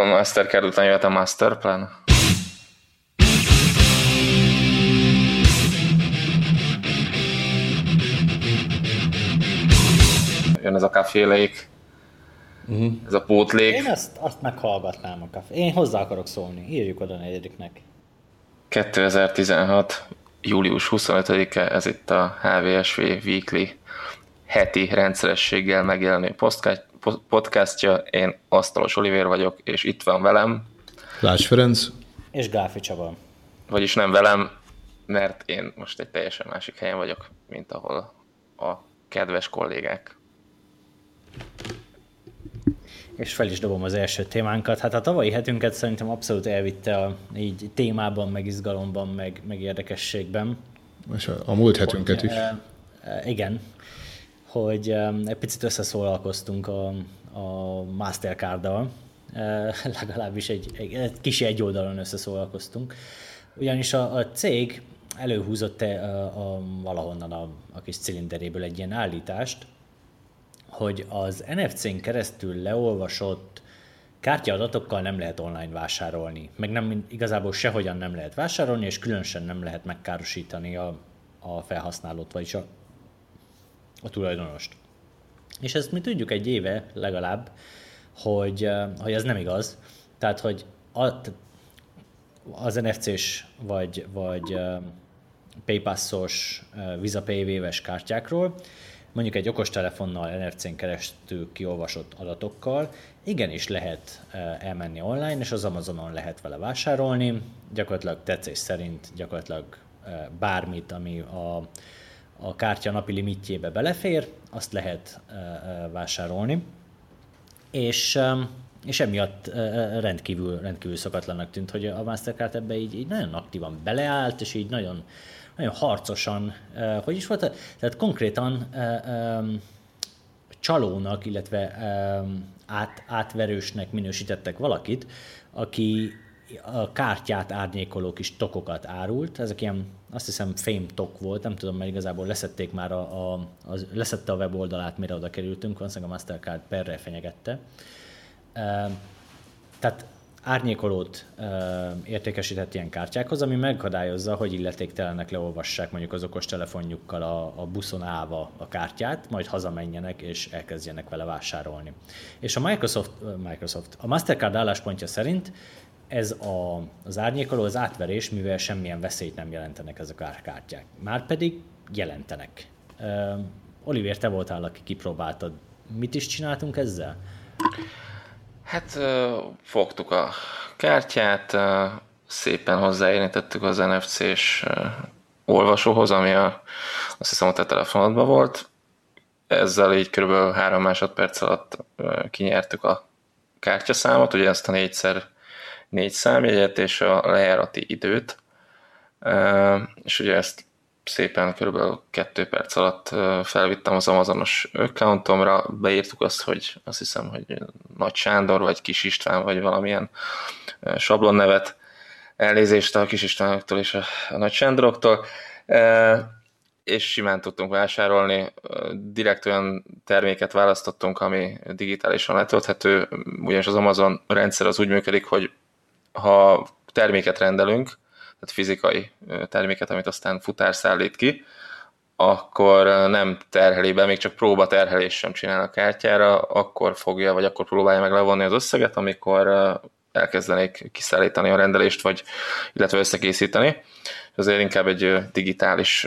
A Mastercard után jöhet a Masterplan. Jön ez a kaféleik, uh-huh. ez a pótlék. Én azt, azt meghallgatnám a kafé. Én hozzá akarok szólni, írjuk oda negyediknek. 2016. július 25-e, ez itt a HVSV Weekly heti rendszerességgel megjelenő podcastja. Én Asztalos Olivér vagyok, és itt van velem. Lász Ferenc. És Gáfi Csaba. Vagyis nem velem, mert én most egy teljesen másik helyen vagyok, mint ahol a kedves kollégák. És fel is dobom az első témánkat. Hát a tavalyi hetünket szerintem abszolút elvitte a, így témában, meg izgalomban, meg, meg érdekességben. És a, a múlt hetünket hogy, is. E, igen, hogy egy picit összeszólalkoztunk a, a Mastercard-dal, legalábbis egy, egy, egy kis egy oldalon összeszólalkoztunk, ugyanis a, a cég előhúzott a, a, valahonnan a, a kis cilinderéből egy ilyen állítást, hogy az NFC-n keresztül leolvasott kártyaadatokkal nem lehet online vásárolni, meg nem, igazából sehogyan nem lehet vásárolni, és különösen nem lehet megkárosítani a, a felhasználót, vagyis a a tulajdonost. És ezt mi tudjuk egy éve legalább, hogy, hogy ez nem igaz. Tehát, hogy az NFC-s vagy, vagy PayPass-os Visa PayWave-es kártyákról, mondjuk egy okostelefonnal NFC-n keresztül kiolvasott adatokkal, igenis lehet elmenni online, és az Amazonon lehet vele vásárolni, gyakorlatilag tetszés szerint gyakorlatilag bármit, ami a a kártya napi limitjébe belefér, azt lehet vásárolni, és, és emiatt rendkívül, rendkívül szokatlanak tűnt, hogy a Mastercard ebbe így, így nagyon aktívan beleállt, és így nagyon, nagyon harcosan, hogy is volt, tehát konkrétan csalónak, illetve át, átverősnek minősítettek valakit, aki a kártyát árnyékoló kis tokokat árult, ezek ilyen, azt hiszem fame tok volt, nem tudom, mert igazából leszették már a, a, a leszette a weboldalát, mire oda kerültünk, valószínűleg a Mastercard perre fenyegette. E, tehát árnyékolót e, értékesített ilyen kártyákhoz, ami megakadályozza, hogy illetéktelenek leolvassák mondjuk az okos telefonjukkal a, a buszon állva a kártyát, majd hazamenjenek és elkezdjenek vele vásárolni. És a Microsoft, Microsoft a Mastercard álláspontja szerint ez a, az árnyékoló, az átverés, mivel semmilyen veszélyt nem jelentenek ezek a kártyák. Márpedig jelentenek. Uh, Oliver, te voltál, aki kipróbáltad. Mit is csináltunk ezzel? Hát uh, fogtuk a kártyát, uh, szépen hozzáérintettük az NFC-s uh, olvasóhoz, ami a, azt hiszem a te telefonodban volt. Ezzel így kb. három másodperc alatt kinyertük a kártyaszámot, ugye ezt a négyszer négy számjegyet és a lejárati időt, és ugye ezt szépen körülbelül kettő perc alatt felvittem az Amazonos accountomra, beírtuk azt, hogy azt hiszem, hogy Nagy Sándor, vagy Kis István, vagy valamilyen sablon nevet, elnézést a Kis Istvánoktól és a, Nagy Sándoroktól, és simán tudtunk vásárolni. Direkt olyan terméket választottunk, ami digitálisan letölthető, ugyanis az Amazon rendszer az úgy működik, hogy ha terméket rendelünk, tehát fizikai terméket, amit aztán futár szállít ki, akkor nem terheli be, még csak próba terhelés sem csinál a kártyára, akkor fogja, vagy akkor próbálja meg levonni az összeget, amikor elkezdenék kiszállítani a rendelést, vagy illetve összekészíteni. Azért inkább egy digitális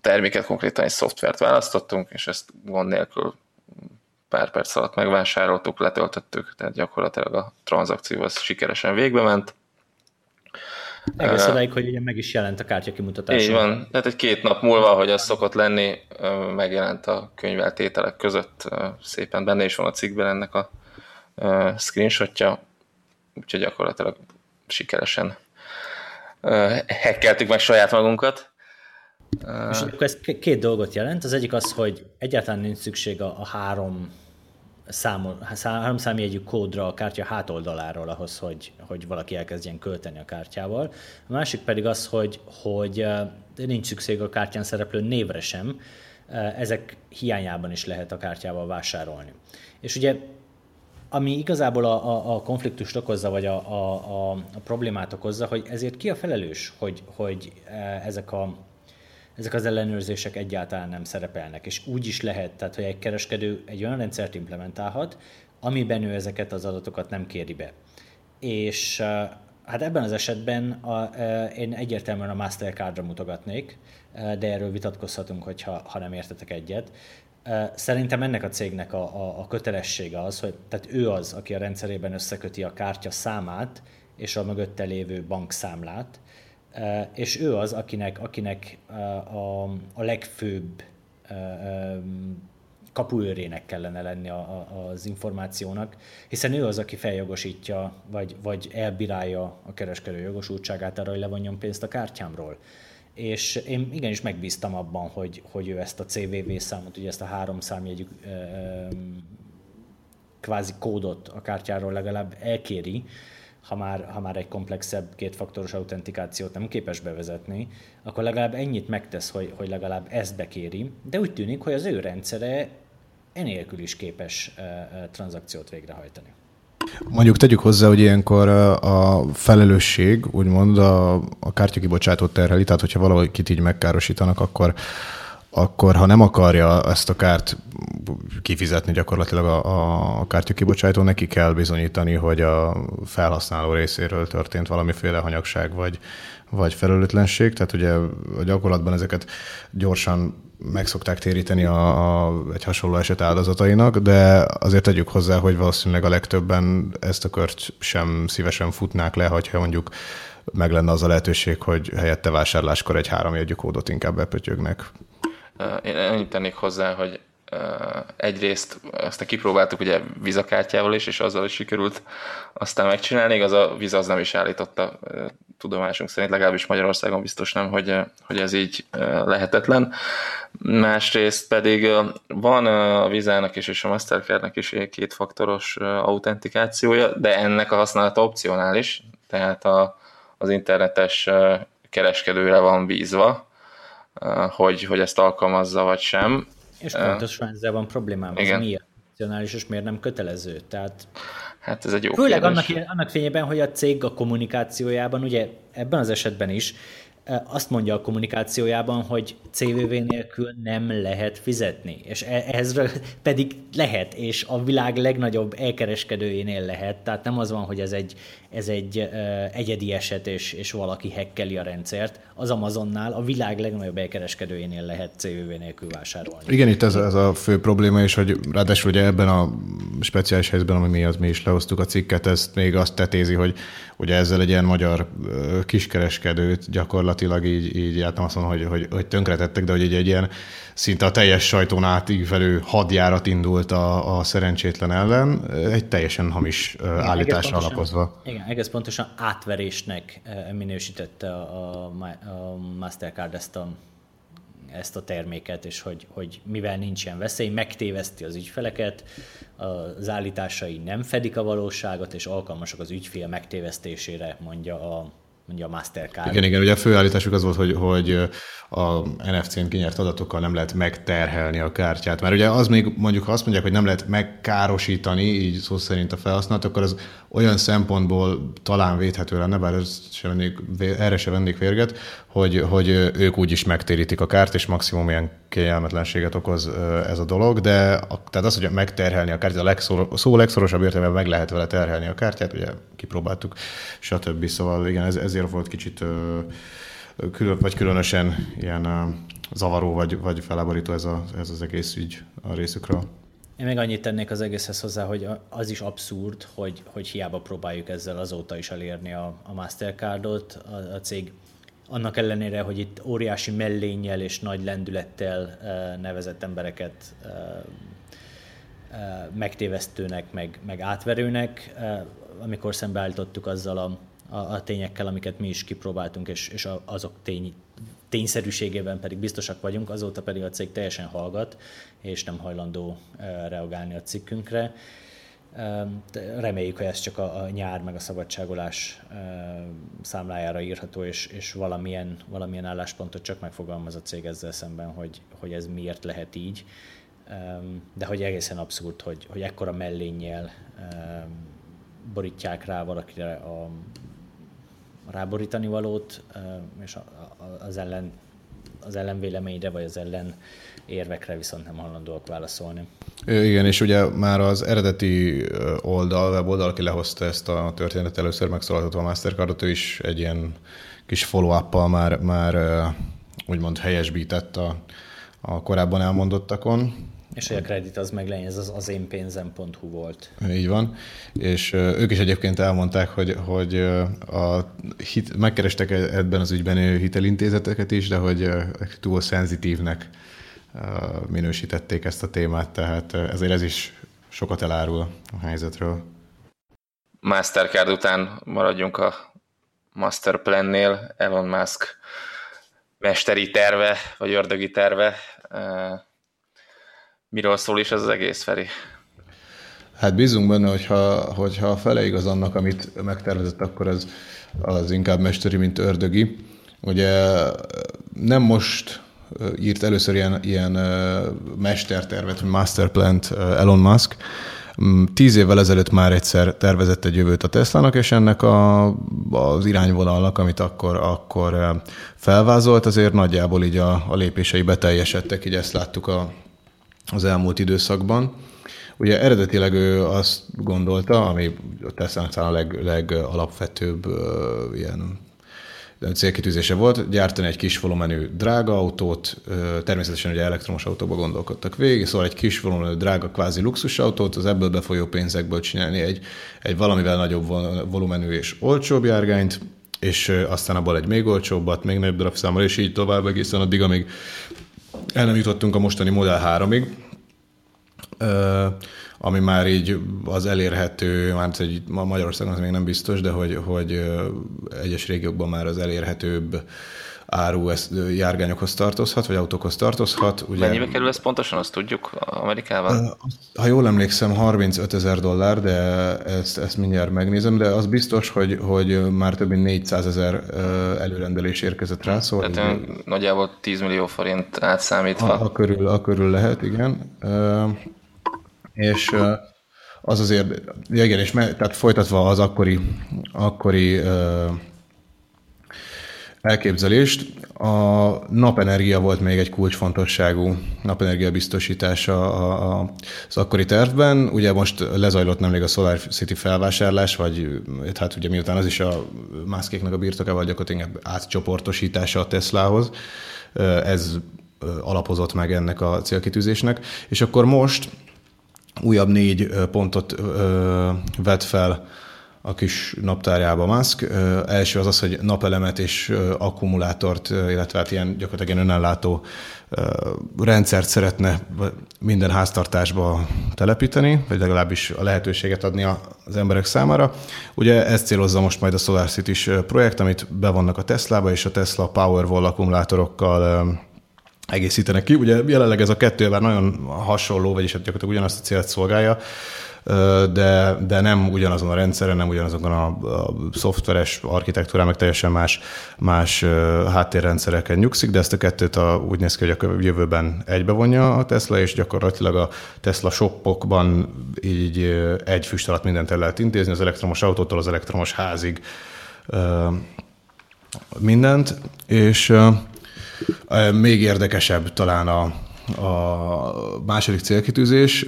terméket, konkrétan egy szoftvert választottunk, és ezt gond nélkül pár perc alatt megvásároltuk, letöltöttük, tehát gyakorlatilag a tranzakció az sikeresen végbe ment. Egész odáig, hogy ugye meg is jelent a kártya kimutatása. Így van, tehát egy két nap múlva, hogy az szokott lenni, megjelent a könyveltételek között, szépen benne is van a cikkben ennek a screenshotja, úgyhogy gyakorlatilag sikeresen hackeltük meg saját magunkat. És akkor ez két dolgot jelent. Az egyik az, hogy egyáltalán nincs szükség a, a három számol, három számjegyű kódra a kártya hátoldaláról ahhoz, hogy, hogy valaki elkezdjen költeni a kártyával. A másik pedig az, hogy, hogy nincs szükség a kártyán szereplő névre sem, ezek hiányában is lehet a kártyával vásárolni. És ugye ami igazából a, a, a konfliktust okozza, vagy a, a, a, a problémát okozza, hogy ezért ki a felelős, hogy, hogy ezek a ezek az ellenőrzések egyáltalán nem szerepelnek, és úgy is lehet, tehát hogy egy kereskedő egy olyan rendszert implementálhat, amiben ő ezeket az adatokat nem kéri be. És hát ebben az esetben a, én egyértelműen a Mastercardra mutogatnék, de erről vitatkozhatunk, hogyha, ha nem értetek egyet. Szerintem ennek a cégnek a, a, a kötelessége az, hogy tehát ő az, aki a rendszerében összeköti a kártya számát és a mögötte lévő bankszámlát, és ő az, akinek, akinek a, a legfőbb kapuőrének kellene lenni a, a, az információnak, hiszen ő az, aki feljogosítja, vagy, vagy elbírálja a kereskedő jogosultságát arra, hogy levonjon pénzt a kártyámról. És én igenis megbíztam abban, hogy, hogy ő ezt a CVV számot, ugye ezt a három számjegyű kvázi kódot a kártyáról legalább elkéri, ha már, ha már egy komplexebb kétfaktoros autentikációt nem képes bevezetni, akkor legalább ennyit megtesz, hogy, hogy legalább ezt bekéri, de úgy tűnik, hogy az ő rendszere enélkül is képes tranzakciót végrehajtani. Mondjuk tegyük hozzá, hogy ilyenkor a felelősség, úgymond a, a kártyakibocsátót terheli, tehát hogyha valakit így megkárosítanak, akkor akkor ha nem akarja ezt a kárt kifizetni gyakorlatilag a, a, a kártyakibocsátó, neki kell bizonyítani, hogy a felhasználó részéről történt valamiféle hanyagság vagy, vagy felelőtlenség. Tehát ugye a gyakorlatban ezeket gyorsan meg szokták téríteni a, a, egy hasonló eset áldozatainak, de azért tegyük hozzá, hogy valószínűleg a legtöbben ezt a kört sem szívesen futnák le, hogyha mondjuk meg lenne az a lehetőség, hogy helyette vásárláskor egy háromjegyű kódot inkább bepötyögnek. Én annyit tennék hozzá, hogy egyrészt azt kipróbáltuk ugye vizakártyával is, és azzal is sikerült aztán megcsinálni, igaz a víz az nem is állította tudomásunk szerint, legalábbis Magyarországon biztos nem, hogy, hogy ez így lehetetlen. Másrészt pedig van a vizának is és a Mastercardnak is kétfaktoros autentikációja, de ennek a használata opcionális, tehát a, az internetes kereskedőre van bízva, hogy, hogy ezt alkalmazza vagy sem. És pontosan ezzel van problémám. Igen. Ez miért opcionális, és miért nem kötelező? Tehát Hát ez egy jó Főleg annak, annak fényében, hogy a cég a kommunikációjában, ugye ebben az esetben is, azt mondja a kommunikációjában, hogy CVV nélkül nem lehet fizetni, és e- ehhez pedig lehet, és a világ legnagyobb elkereskedőjénél lehet, tehát nem az van, hogy ez egy, ez egy uh, egyedi eset, és, és valaki hekkeli a rendszert, az Amazonnál a világ legnagyobb elkereskedőjénél lehet CVV nélkül vásárolni. Igen, itt ez, ez a fő probléma, és hogy ráadásul ugye ebben a speciális helyzetben, ami mi az, mi is lehoztuk a cikket, ezt még azt tetézi, hogy ugye ezzel egy ilyen magyar kiskereskedőt gyakorlatilag így, így hát nem azt mondom, hogy, hogy, hogy tönkretettek, de hogy egy, egy ilyen szinte a teljes sajtón átívelő hadjárat indult a, a szerencsétlen ellen, egy teljesen hamis igen, állításra alapozva. Igen, egész pontosan átverésnek minősítette a, a, Mastercard ezt a ezt a terméket, és hogy, hogy mivel nincs ilyen veszély, megtéveszti az ügyfeleket, az állításai nem fedik a valóságot, és alkalmasak az ügyfél megtévesztésére, mondja a, mondja a Mastercard. Igen, igen, ugye a fő állításuk az volt, hogy, hogy a NFC-n kinyert adatokkal nem lehet megterhelni a kártyát. Mert ugye az még mondjuk, ha azt mondják, hogy nem lehet megkárosítani, így szó szerint a felhasználat, akkor az olyan szempontból talán védhető lenne, bár ez se vennék, erre se vennék vérget, hogy, hogy ők úgy is megtérítik a kárt, és maximum ilyen kényelmetlenséget okoz ez a dolog, de a, tehát az, hogy megterhelni a kártyát, a legszor, szó legszorosabb értelemben meg lehet vele terhelni a kártyát, ugye kipróbáltuk, stb. Szóval igen, ez, ezért volt kicsit külön, vagy különösen ilyen zavaró, vagy, vagy feláborító ez, a, ez az egész ügy a részükről. Én még annyit tennék az egészhez hozzá, hogy az is abszurd, hogy, hogy hiába próbáljuk ezzel azóta is elérni a, a Mastercardot. A, a cég annak ellenére, hogy itt óriási mellénnyel és nagy lendülettel nevezett embereket megtévesztőnek, meg, meg átverőnek, amikor szembeállítottuk azzal a, a, a tényekkel, amiket mi is kipróbáltunk, és, és azok tény, tényszerűségében pedig biztosak vagyunk, azóta pedig a cég teljesen hallgat, és nem hajlandó reagálni a cikkünkre. Reméljük, hogy ez csak a, nyár meg a szabadságolás számlájára írható, és, és valamilyen, valamilyen álláspontot csak megfogalmaz a cég ezzel szemben, hogy, hogy ez miért lehet így. de hogy egészen abszurd, hogy, hogy ekkora mellénnyel borítják rá valakire a ráborítani valót, és az ellen az ellenvéleményre, vagy az ellen érvekre viszont nem hajlandóak válaszolni. Igen, és ugye már az eredeti oldal, weboldal, aki lehozta ezt a történetet először megszólaltatva a Mastercardot, ő is egy ilyen kis follow már, már úgymond helyesbített a, a korábban elmondottakon. És hogy a kredit az meg legyen, ez az, az én pénzem.hu volt. Így van. És ők is egyébként elmondták, hogy, hogy a hit, megkerestek e- ebben az ügyben hitelintézeteket is, de hogy túl szenzitívnek minősítették ezt a témát, tehát ezért ez is sokat elárul a helyzetről. Mastercard után maradjunk a Master Plan-nél, Elon Musk mesteri terve, vagy ördögi terve. Miről szól is ez az egész, Feri? Hát bízunk benne, hogyha, hogyha a fele igaz annak, amit megtervezett, akkor ez az inkább mesteri, mint ördögi. Ugye nem most írt először ilyen, ilyen mestertervet, vagy masterplant Elon Musk, mm, Tíz évvel ezelőtt már egyszer tervezett egy jövőt a Teslának, és ennek a, az irányvonalnak, amit akkor, akkor felvázolt, azért nagyjából így a, a lépései beteljesedtek, így ezt láttuk a, az elmúlt időszakban. Ugye eredetileg ő azt gondolta, ami a Tesla-nak a leg, legalapvetőbb ilyen célkitűzése volt, gyártani egy kis volumenű drága autót, természetesen ugye elektromos autóba gondolkodtak végig, szóval egy kis volumenű drága kvázi luxusautót, az ebből befolyó pénzekből csinálni egy, egy valamivel nagyobb volumenű és olcsóbb járgányt, és aztán abból egy még olcsóbbat, még nagyobb darabszámmal, és így tovább egészen addig, amíg el nem jutottunk a mostani Model 3-ig, ami már így az elérhető, már egy, Magyarországon az még nem biztos, de hogy, hogy egyes régiókban már az elérhetőbb áru ezt, járgányokhoz tartozhat, vagy autókhoz tartozhat. Ugye, Mennyibe kerül ez pontosan, azt tudjuk Amerikában? Ha jól emlékszem, 35 ezer dollár, de ezt, ezt mindjárt megnézem, de az biztos, hogy, hogy már több mint 400 ezer előrendelés érkezett rá. Szóval Tehát így, nagyjából 10 millió forint átszámítva. A, a, körül, a körül lehet, igen. És az azért, ja igen, és me, tehát folytatva az akkori, akkori elképzelést. A napenergia volt még egy kulcsfontosságú napenergia biztosítása az akkori tervben. Ugye most lezajlott nemrég a Solar City felvásárlás, vagy hát ugye miután az is a mászkéknek a birtokával gyakorlatilag átcsoportosítása a Teslahoz. Ez alapozott meg ennek a célkitűzésnek. És akkor most újabb négy pontot vett fel a kis naptárjába Musk. Első az az, hogy napelemet és akkumulátort, illetve hát ilyen gyakorlatilag ilyen önellátó rendszert szeretne minden háztartásba telepíteni, vagy legalábbis a lehetőséget adni az emberek számára. Ugye ezt célozza most majd a Solar city projekt, amit bevonnak a Teslába, és a Tesla Powerwall akkumulátorokkal egészítenek ki. Ugye jelenleg ez a kettő már nagyon hasonló, vagyis hát gyakorlatilag ugyanazt a célt szolgálja, de, de nem ugyanazon a rendszeren, nem ugyanazon a, a szoftveres architektúrán, meg teljesen más, más háttérrendszereken nyugszik, de ezt a kettőt a, úgy néz ki, hogy a jövőben egybevonja a Tesla, és gyakorlatilag a Tesla shopokban így egy füst alatt mindent el lehet intézni, az elektromos autótól az elektromos házig mindent, és még érdekesebb talán a, a második célkitűzés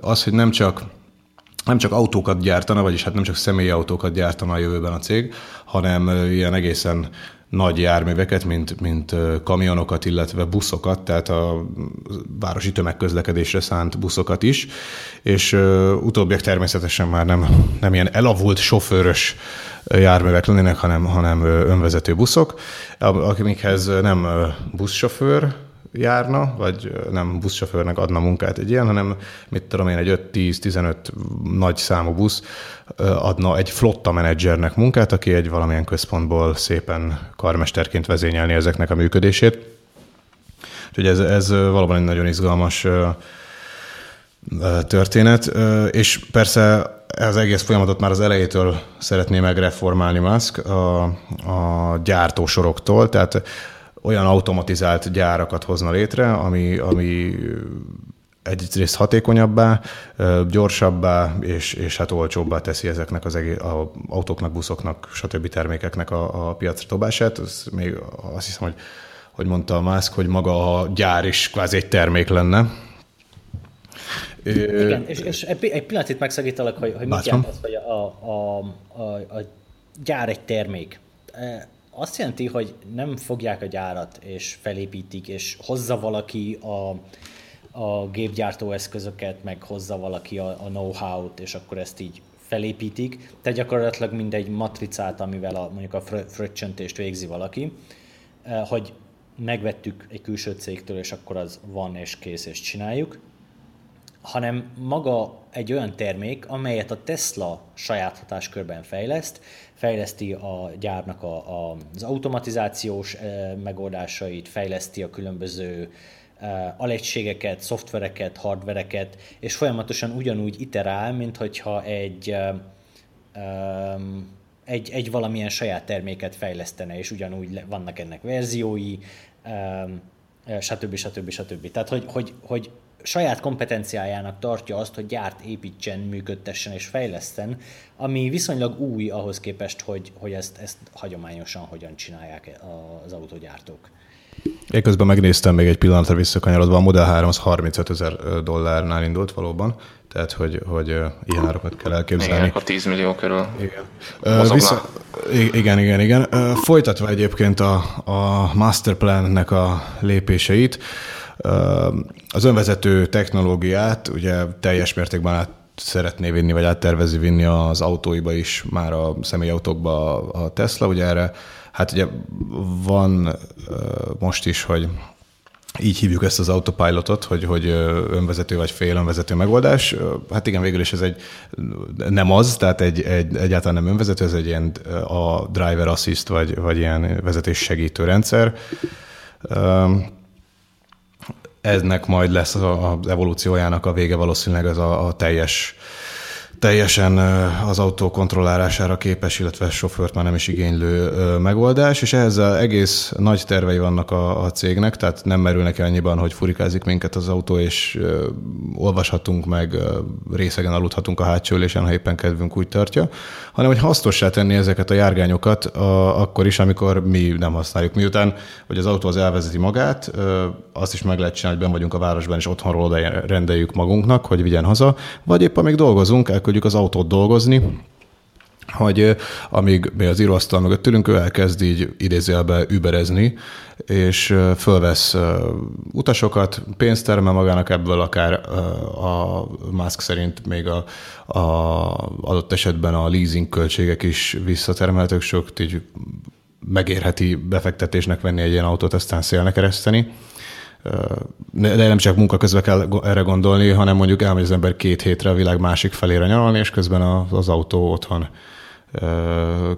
az, hogy nem csak nem csak autókat gyártana, vagyis hát nem csak személyi autókat gyártana a jövőben a cég, hanem ilyen egészen nagy járműveket, mint, mint kamionokat, illetve buszokat, tehát a városi tömegközlekedésre szánt buszokat is, és utóbbiak természetesen már nem, nem ilyen elavult sofőrös járművek lennének, hanem, hanem önvezető buszok, amikhez nem buszsofőr, járna, vagy nem buszsofőrnek adna munkát egy ilyen, hanem mit tudom én, egy 5-10-15 nagy számú busz adna egy flotta menedzsernek munkát, aki egy valamilyen központból szépen karmesterként vezényelni ezeknek a működését. Úgyhogy ez, ez valóban egy nagyon izgalmas történet, és persze az egész folyamatot már az elejétől szeretné megreformálni Musk a, a gyártósoroktól, tehát olyan automatizált gyárakat hozna létre, ami, ami egyrészt hatékonyabbá, gyorsabbá és, és hát olcsóbbá teszi ezeknek az egész, a autóknak, buszoknak, stb. termékeknek a, a piacra dobását. Ez még azt hiszem, hogy, hogy mondta a Musk, hogy maga a gyár is kvázi egy termék lenne. Igen, és, és egy pillanatot megszakítalak, hogy, hogy mit jelent az, hogy a, a, a, a gyár egy termék. Azt jelenti, hogy nem fogják a gyárat, és felépítik, és hozza valaki a, a gépgyártó eszközöket, meg hozza valaki a, a know-how-t, és akkor ezt így felépítik. Tehát gyakorlatilag mindegy matricát, amivel a, mondjuk a fröccsöntést végzi valaki, hogy megvettük egy külső cégtől, és akkor az van és kész, és csináljuk, hanem maga egy olyan termék, amelyet a Tesla saját hatáskörben fejleszt, fejleszti a gyárnak a, a, az automatizációs e, megoldásait, fejleszti a különböző e, alegységeket, szoftvereket, hardvereket, és folyamatosan ugyanúgy iterál, mint hogyha egy, e, egy, egy valamilyen saját terméket fejlesztene, és ugyanúgy vannak ennek verziói, stb. stb. stb. Tehát, hogy, hogy, hogy saját kompetenciájának tartja azt, hogy gyárt építsen, működtessen és fejleszten, ami viszonylag új ahhoz képest, hogy, hogy ezt, ezt hagyományosan hogyan csinálják az autogyártók. Én közben megnéztem még egy pillanatra visszakanyarodva, a Model 3 az 35 ezer dollárnál indult valóban, tehát hogy, hogy ilyen árakat kell elképzelni. Igen, a 10 millió körül igen. Vissza, igen, igen, igen. Folytatva egyébként a, a masterplannek a lépéseit, az önvezető technológiát ugye teljes mértékben át szeretné vinni, vagy áttervezi vinni az autóiba is, már a személyautókba a Tesla, ugye erre, hát ugye van most is, hogy így hívjuk ezt az autopilotot, hogy, hogy önvezető vagy fél önvezető megoldás. Hát igen, végül is ez egy nem az, tehát egy, egy, egyáltalán nem önvezető, ez egy ilyen a driver assist, vagy, vagy ilyen vezetés segítő rendszer eznek majd lesz az evolúciójának a vége valószínűleg az a, a teljes teljesen az autó kontrollálására képes, illetve sofőrt már nem is igénylő megoldás, és ehhez egész nagy tervei vannak a, a cégnek, tehát nem merülnek annyiban, hogy furikázik minket az autó, és olvashatunk meg, részegen aludhatunk a hátsó ülésen, ha éppen kedvünk úgy tartja, hanem hogy hasznossá tenni ezeket a járgányokat a, akkor is, amikor mi nem használjuk. Miután, hogy az autó az elvezeti magát, azt is meg lehet csinálni, hogy ben vagyunk a városban, és otthonról rendeljük magunknak, hogy vigyen haza, vagy éppen még dolgozunk, elküldjük az autót dolgozni, hogy amíg mi az íróasztal mögött ülünk, ő elkezd így idézőjelbe überezni, és fölvesz utasokat, pénzt termel magának ebből akár a Musk szerint még a, a adott esetben a leasing költségek is visszatermelhetők, sok így megérheti befektetésnek venni egy ilyen autót, aztán szélnek kereszteni de nem csak munka közben kell erre gondolni, hanem mondjuk elmegy az ember két hétre a világ másik felére nyaralni, és közben az autó otthon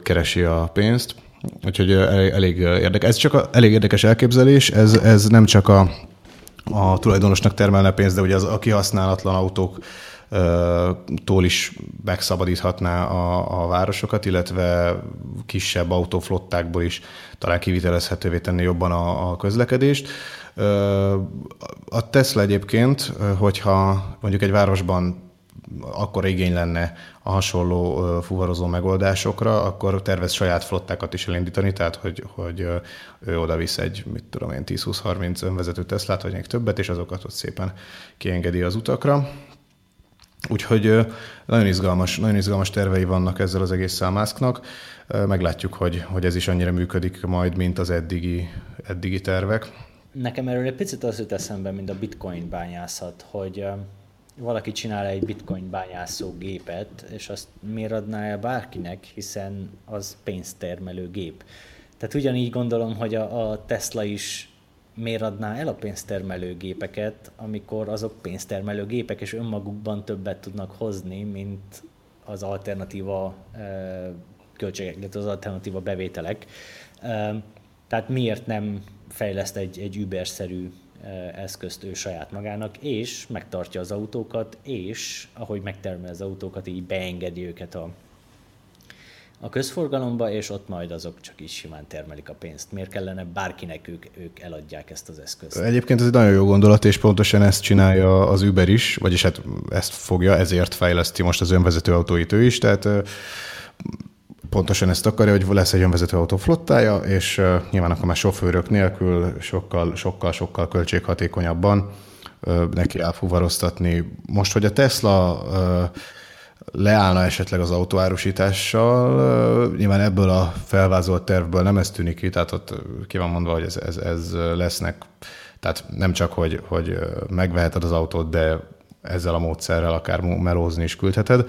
keresi a pénzt. Úgyhogy elég érdekes. Ez csak a, elég érdekes elképzelés, ez, ez nem csak a, a tulajdonosnak termelne pénzt, de ugye az a kihasználatlan autók tól is megszabadíthatná a, a városokat, illetve kisebb autóflottákból is talán kivitelezhetővé tenni jobban a, a közlekedést. A Tesla egyébként, hogyha mondjuk egy városban akkor igény lenne a hasonló fuvarozó megoldásokra, akkor tervez saját flottákat is elindítani, tehát hogy, hogy ő oda visz egy, mit tudom én, 10-20-30 önvezető Teslát, vagy még többet, és azokat ott szépen kiengedi az utakra. Úgyhogy nagyon izgalmas, nagyon izgalmas tervei vannak ezzel az egész számászknak. Meglátjuk, hogy, hogy ez is annyira működik majd, mint az eddigi, eddigi tervek. Nekem erről egy picit az jut eszembe, mint a bitcoin bányászat, hogy valaki csinál egy bitcoin bányászó gépet, és azt miért adná el bárkinek, hiszen az pénztermelő gép. Tehát ugyanígy gondolom, hogy a, a Tesla is miért adná el a pénztermelő gépeket, amikor azok pénztermelő gépek, és önmagukban többet tudnak hozni, mint az alternatíva költségek, illetve az alternatíva bevételek. Tehát miért nem fejleszt egy, egy Uber-szerű eszközt ő saját magának, és megtartja az autókat, és ahogy megtermel az autókat, így beengedi őket a, a közforgalomba, és ott majd azok csak is simán termelik a pénzt. Miért kellene bárkinek ők, ők eladják ezt az eszközt? Egyébként ez egy nagyon jó gondolat, és pontosan ezt csinálja az Uber is, vagyis hát ezt fogja, ezért fejleszti most az önvezető autóit ő is, tehát pontosan ezt akarja, hogy lesz egy önvezető autó flottája, és nyilván akkor már sofőrök nélkül sokkal, sokkal, sokkal költséghatékonyabban neki elfuvaroztatni. Most, hogy a Tesla leállna esetleg az autóárusítással, nyilván ebből a felvázolt tervből nem ez tűnik ki, tehát ott ki van mondva, hogy ez, ez, ez lesznek, tehát nem csak, hogy, hogy megveheted az autót, de ezzel a módszerrel akár melózni is küldheted.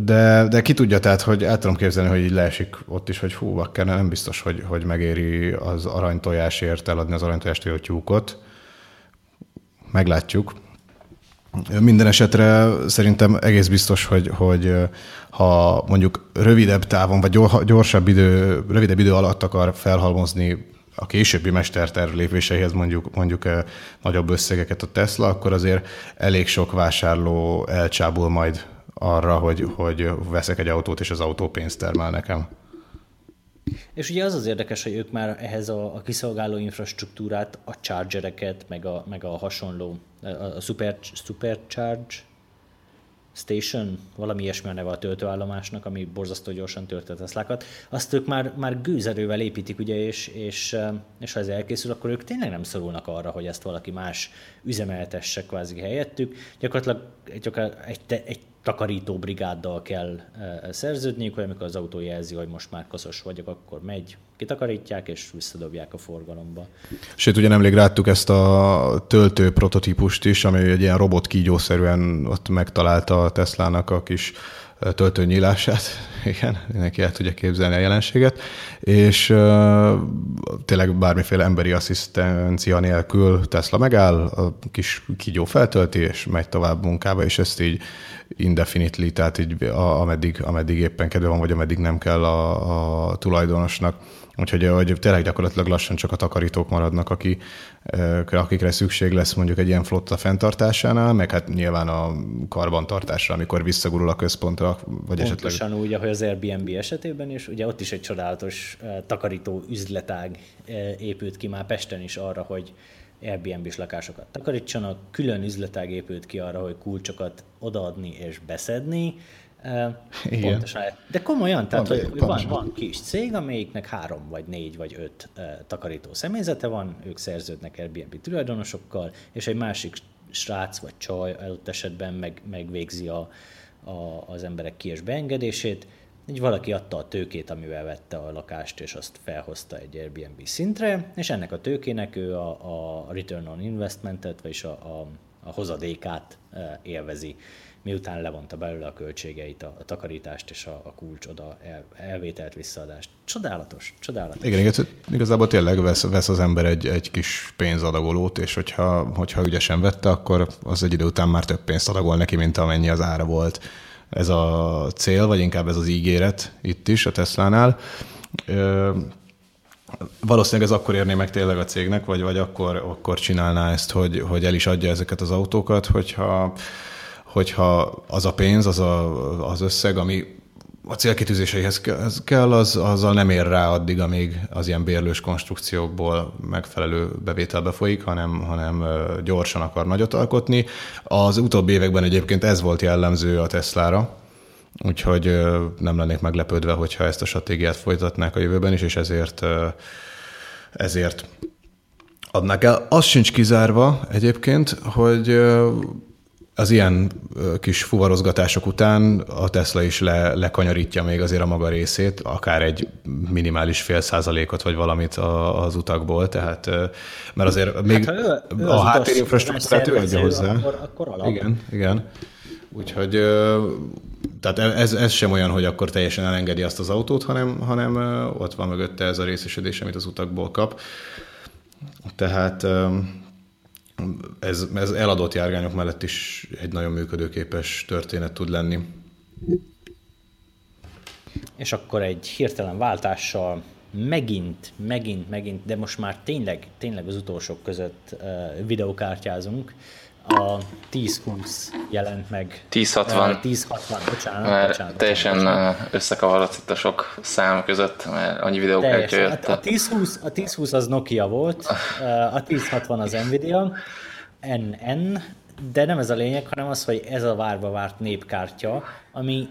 De, de ki tudja, tehát, hogy el tudom képzelni, hogy így leesik ott is, hogy hú, bakker, nem biztos, hogy, hogy megéri az aranytojásért eladni az aranytojást a tyúkot. Meglátjuk. Minden esetre szerintem egész biztos, hogy, hogy ha mondjuk rövidebb távon, vagy gyorsabb idő, rövidebb idő alatt akar felhalmozni a későbbi mesterterv lépéseihez mondjuk, mondjuk nagyobb összegeket a Tesla, akkor azért elég sok vásárló elcsábul majd arra, hogy, hogy veszek egy autót, és az autó pénzt termel nekem. És ugye az az érdekes, hogy ők már ehhez a, a kiszolgáló infrastruktúrát, a chargereket, meg a, meg a hasonló, a super, supercharge station, valami ilyesmi a neve a töltőállomásnak, ami borzasztó gyorsan töltött Teslákat, azt ők már, már gőzerővel építik, ugye, és, és, és ha ez elkészül, akkor ők tényleg nem szorulnak arra, hogy ezt valaki más üzemeltesse kvázi helyettük. Gyakorlatilag, gyakorlatilag egy, egy takarító brigáddal kell szerződniük, hogy amikor az autó jelzi, hogy most már koszos vagyok, akkor megy, kitakarítják és visszadobják a forgalomba. Sőt, ugye nemrég láttuk ezt a töltő prototípust is, ami egy ilyen robot kígyószerűen ott megtalálta a Teslának a kis töltőnyílását, igen, neki el tudja képzelni a jelenséget, és uh, tényleg bármiféle emberi asszisztencia nélkül Tesla megáll, a kis kígyó feltölti, és megy tovább munkába, és ezt így indefinitely, tehát így a, ameddig, ameddig éppen kedve van, vagy ameddig nem kell a, a tulajdonosnak. Úgyhogy hogy tényleg gyakorlatilag lassan csak a takarítók maradnak, aki, akikre szükség lesz mondjuk egy ilyen flotta fenntartásánál, meg hát nyilván a karbantartásra, amikor visszagurul a központra, vagy Pontosan esetleg... úgy, ahogy az Airbnb esetében is, ugye ott is egy csodálatos takarító üzletág épült ki már Pesten is arra, hogy Airbnb-s lakásokat takarítsanak, külön üzletág épült ki arra, hogy kulcsokat odaadni és beszedni, igen. Pontosan. De komolyan, tehát hogy van, van kis cég, amelyiknek három, vagy négy, vagy öt takarító személyzete van, ők szerződnek Airbnb tulajdonosokkal, és egy másik srác vagy csaj adott esetben meg, megvégzi a, a, az emberek ki- és beengedését, így valaki adta a tőkét, amivel vette a lakást, és azt felhozta egy Airbnb szintre, és ennek a tőkének ő a, a return on investmentet, vagyis a, a, a hozadékát élvezi miután levonta belőle a költségeit, a, a takarítást és a, a kulcs oda el, elvételt visszaadást. Csodálatos, csodálatos. Igen, igaz, igazából tényleg vesz, vesz az ember egy, egy kis pénzadagolót, és hogyha, hogyha ügyesen vette, akkor az egy idő után már több pénzt adagol neki, mint amennyi az ára volt. Ez a cél, vagy inkább ez az ígéret itt is a Teslánál. Ö, valószínűleg ez akkor érné meg tényleg a cégnek, vagy, vagy akkor, akkor csinálná ezt, hogy, hogy el is adja ezeket az autókat, hogyha hogyha az a pénz, az a, az összeg, ami a célkitűzéseihez kell, az, azzal nem ér rá addig, amíg az ilyen bérlős konstrukciókból megfelelő bevételbe folyik, hanem, hanem gyorsan akar nagyot alkotni. Az utóbbi években egyébként ez volt jellemző a Teslára, úgyhogy nem lennék meglepődve, hogyha ezt a stratégiát folytatnák a jövőben is, és ezért, ezért adnák el. Az sincs kizárva egyébként, hogy az ilyen kis fuvarozgatások után a Tesla is le, lekanyarítja még azért a maga részét, akár egy minimális fél százalékot vagy valamit az utakból, tehát mert azért még hát, ő, ő a háttérinfrastruktúrát ő adja hozzá. Akkor, akkor alap. Igen, igen. Úgyhogy tehát ez, ez sem olyan, hogy akkor teljesen elengedi azt az autót, hanem, hanem ott van mögötte ez a részesedés, amit az utakból kap. Tehát ez, ez eladott járgányok mellett is egy nagyon működőképes történet tud lenni. És akkor egy hirtelen váltással megint, megint, megint, de most már tényleg, tényleg az utolsók között videókártyázunk. A 1020 jelent meg. 1060. Uh, 1060, bocsánat. Mert bocsánat teljesen bocsánat. összekavarodsz itt a sok szám között, mert annyi videókártya jött. A, a, 1020, a 1020 az Nokia volt, a 1060 az Nvidia, NN, de nem ez a lényeg, hanem az, hogy ez a várva várt népkártya, ami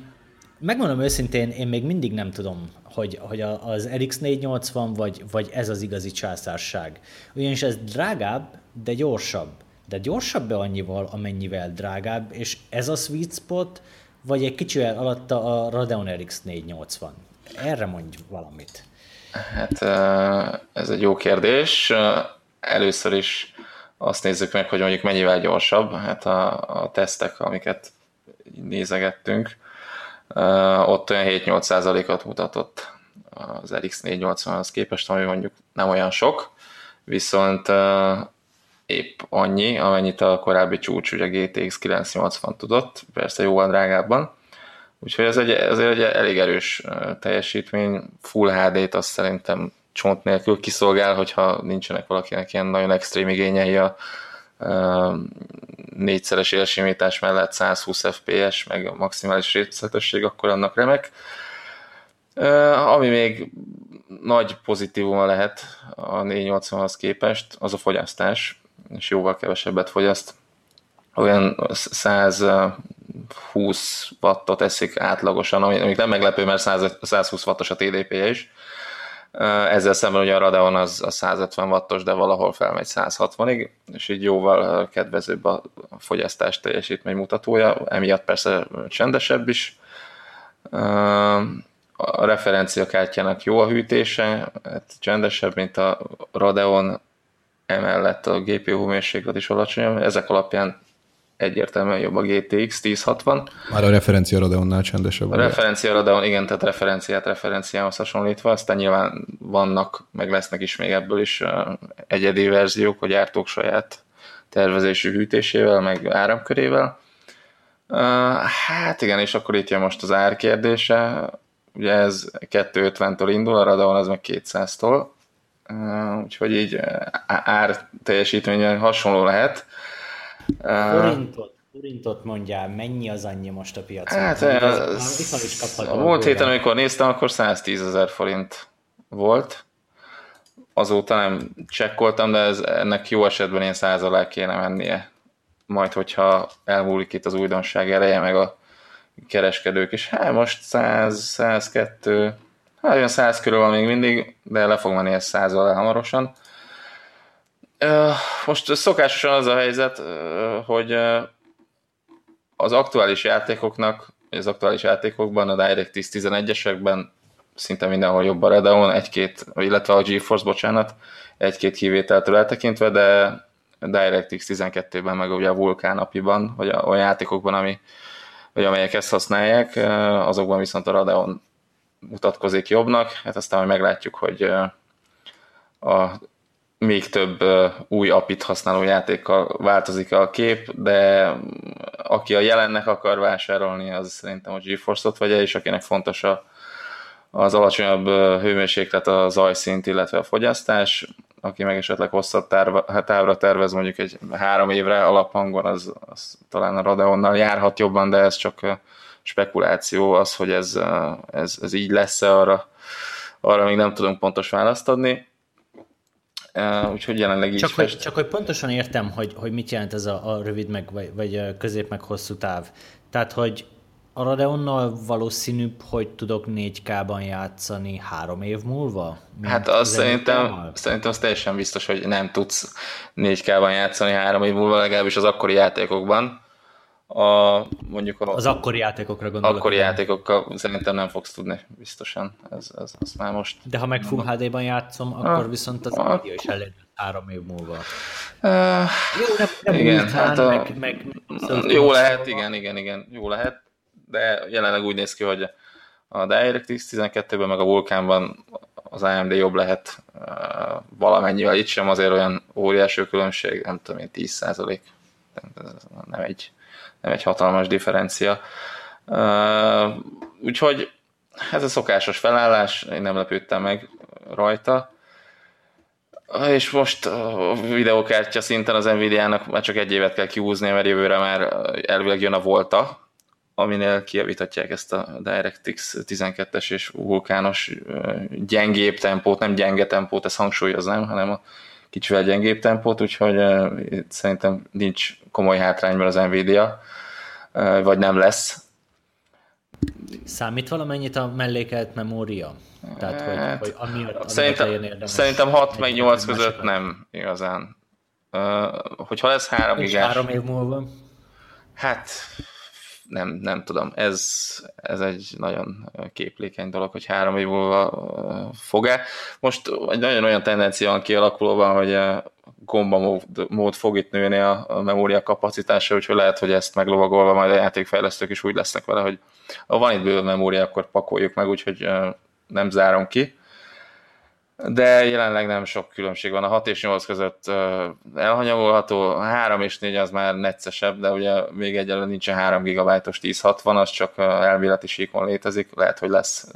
megmondom őszintén, én még mindig nem tudom, hogy, hogy az RX 480 vagy, vagy ez az igazi császárság. Ugyanis ez drágább, de gyorsabb. De gyorsabb-e annyival, amennyivel drágább, és ez a sweet spot, vagy egy kicsivel alatta a Radeon RX 480? Erre mondj valamit. Hát ez egy jó kérdés. Először is azt nézzük meg, hogy mondjuk mennyivel gyorsabb. Hát a, a tesztek, amiket nézegettünk, ott olyan 7-8%-ot mutatott az RX 480-hoz képest, ami mondjuk nem olyan sok, viszont épp annyi, amennyit a korábbi csúcs, ugye GTX 980 tudott, persze jóval drágábban. Úgyhogy ez egy, ez egy elég erős teljesítmény. Full HD-t azt szerintem csont nélkül kiszolgál, hogyha nincsenek valakinek ilyen nagyon extrém igényei a négyszeres élsimítás mellett 120 fps, meg a maximális részletesség, akkor annak remek. Ami még nagy pozitívuma lehet a 480-hoz képest, az a fogyasztás, és jóval kevesebbet fogyaszt. Olyan 120 wattot eszik átlagosan, ami nem meglepő, mert 120 wattos a TDP-je is. Ezzel szemben ugye a Radeon az a 150 wattos, de valahol felmegy 160-ig, és így jóval kedvezőbb a fogyasztás teljesítmény mutatója, emiatt persze csendesebb is. A referenciakártyának jó a hűtése, hát csendesebb, mint a Radeon, emellett a GPU mérséklet is alacsonyabb, ezek alapján egyértelműen jobb a GTX 1060. Már a referencia Radeonnál csendesebb. A referencia Radeon, igen, tehát referenciát referenciához hasonlítva, aztán nyilván vannak, meg lesznek is még ebből is egyedi verziók, a gyártók saját tervezésű hűtésével, meg áramkörével. Hát igen, és akkor itt jön most az ár kérdése. Ugye ez 250-től indul, a Radeon az meg 200-tól, úgyhogy így ár teljesítményen hasonló lehet. Forintot, forintot mondjál, mennyi az annyi most a piacon? Hát, az, is a múlt héten, amikor néztem, akkor 110 ezer forint volt. Azóta nem csekkoltam, de ez, ennek jó esetben ilyen száz alá kéne mennie. Majd, hogyha elmúlik itt az újdonság ereje, meg a kereskedők is. Hát most 100, 102, hát olyan 100 körül van még mindig, de le fog menni ez 100 alá hamarosan. Most szokásosan az a helyzet, hogy az aktuális játékoknak, az aktuális játékokban, a DirectX 11-esekben szinte mindenhol jobb a Radeon, egy-két, illetve a GeForce, bocsánat, egy-két kivételtől eltekintve, de DirectX 12-ben, meg ugye a Vulkan apiban, vagy a játékokban, ami, vagy amelyek ezt használják, azokban viszont a Radeon mutatkozik jobbnak, hát aztán majd meglátjuk, hogy a még több új apit használó játékkal változik a kép, de aki a jelennek akar vásárolni, az szerintem a GeForce-ot vegye, és akinek fontos a, az alacsonyabb hőmérséklet, a zajszint, illetve a fogyasztás, aki meg esetleg hosszabb távra, hát távra tervez, mondjuk egy három évre alaphangon, az, az talán a Radeonnal járhat jobban, de ez csak spekuláció, az, hogy ez, ez, ez így lesz-e, arra, arra még nem tudunk pontos választ adni Uh, úgyhogy jelenleg így csak, hogy, csak hogy pontosan értem, hogy, hogy mit jelent ez a, a rövid, meg, vagy, vagy közép, meg hosszú táv. Tehát, hogy a Radeonnal valószínűbb, hogy tudok 4K-ban játszani három év múlva? Hát azt szerintem, szerintem az teljesen biztos, hogy nem tudsz 4K-ban játszani három év múlva, legalábbis az akkori játékokban a, mondjuk a, az akkori játékokra gondolok. Akkori játékokkal szerintem nem fogsz tudni, biztosan. Ez, ez, ez már most... De ha meg Full HD-ban játszom, akkor ah, viszont az ah, is elég három év múlva. Uh, jó, nem, nem igen, hát a, meg, meg, meg jó lehet, igen, igen, igen, jó lehet, de jelenleg úgy néz ki, hogy a DirectX 12-ben meg a Vulkánban az AMD jobb lehet uh, valamennyivel, itt sem azért olyan óriási különbség, nem tudom én, 10 százalék. Nem egy nem egy hatalmas differencia. Úgyhogy ez a szokásos felállás, én nem lepődtem meg rajta. És most a videókártya szinten az Nvidia-nak már csak egy évet kell kiúzni, mert jövőre már elvileg jön a Volta, aminél kijavítatják ezt a DirectX 12-es és vulkános gyengébb tempót, nem gyenge tempót, ezt hangsúlyoznám, hanem a kicsivel gyengébb tempót, úgyhogy szerintem nincs komoly hátrányban az Nvidia, vagy nem lesz. Számít valamennyit a mellékelt memória? Tehát, hogy, hát, hogy amiatt, szerintem, szerintem 6 meg 8 között másokat. nem igazán. Uh, hogyha lesz 3 gigás... 3 év múlva? Hát nem, nem tudom. Ez, ez egy nagyon képlékeny dolog, hogy három év múlva fog-e. Most egy nagyon olyan tendencia van kialakulóban, hogy gomba mód, mód fog itt nőni a, a memória kapacitása, úgyhogy lehet, hogy ezt meglovagolva majd a játékfejlesztők is úgy lesznek vele, hogy ha van itt bőven memória, akkor pakoljuk meg, úgyhogy nem zárom ki de jelenleg nem sok különbség van. A 6 és 8 között elhanyagolható, a 3 és 4 az már neccesebb, de ugye még egyelőre nincsen 3 GB-os 1060, az csak elméleti síkon létezik, lehet, hogy lesz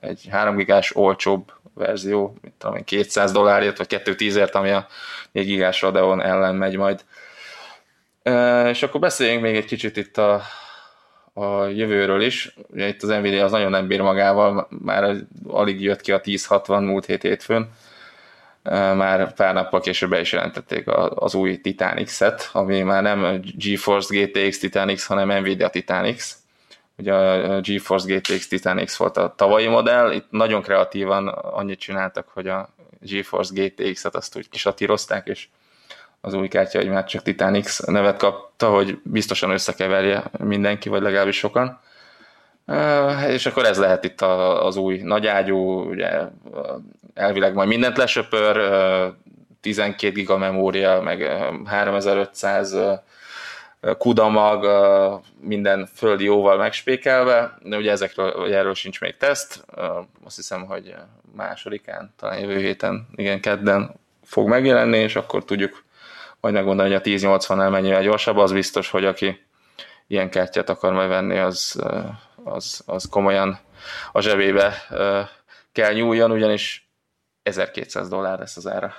egy 3 gigás olcsóbb verzió, mint tudom én, 200 dollárért, vagy 210-ért, ami a 4 gigás Radeon ellen megy majd. És akkor beszéljünk még egy kicsit itt a, a jövőről is. Ugye itt az Nvidia az nagyon nem bír magával, már alig jött ki a 1060 múlt hét hétfőn, már pár nappal később be is jelentették az új Titan X-et, ami már nem GeForce GTX Titan X, hanem Nvidia Titan X. Ugye a GeForce GTX Titan X volt a tavalyi modell, itt nagyon kreatívan annyit csináltak, hogy a GeForce GTX-et azt úgy kisatírozták, és az új kártya, hogy már csak Titan X nevet kapta, hogy biztosan összekeverje mindenki, vagy legalábbis sokan. És akkor ez lehet itt az új nagyágyú, ugye elvileg majd mindent lesöpör, 12 giga memória, meg 3500 kudamag, minden földi jóval megspékelve, de ugye ezekről, erről sincs még teszt, azt hiszem, hogy másodikán, talán jövő héten, igen, kedden fog megjelenni, és akkor tudjuk majd megmondani, hogy a 1080-nál mennyivel gyorsabb, az biztos, hogy aki ilyen kártyát akar majd venni, az, az, az komolyan a zsebébe kell nyúljon, ugyanis 1200 dollár lesz az ára.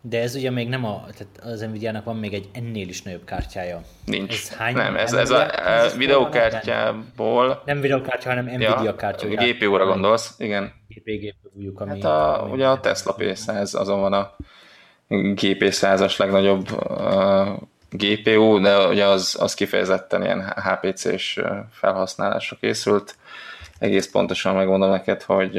De ez ugye még nem a, tehát az Nvidia-nak van még egy ennél is nagyobb kártyája. Nincs. Ez hány, nem, ez, ez a, a videókártyából... Nem videókártya, hanem Nvidia ja, kártya. GPU-ra gondolsz, igen. GPU-juk, ami... Hát a, ami ugye a Tesla P100 azon van a GP100-as legnagyobb uh, GPU, de ugye az, az kifejezetten ilyen HPC-s felhasználásra készült. Egész pontosan megmondom neked, hogy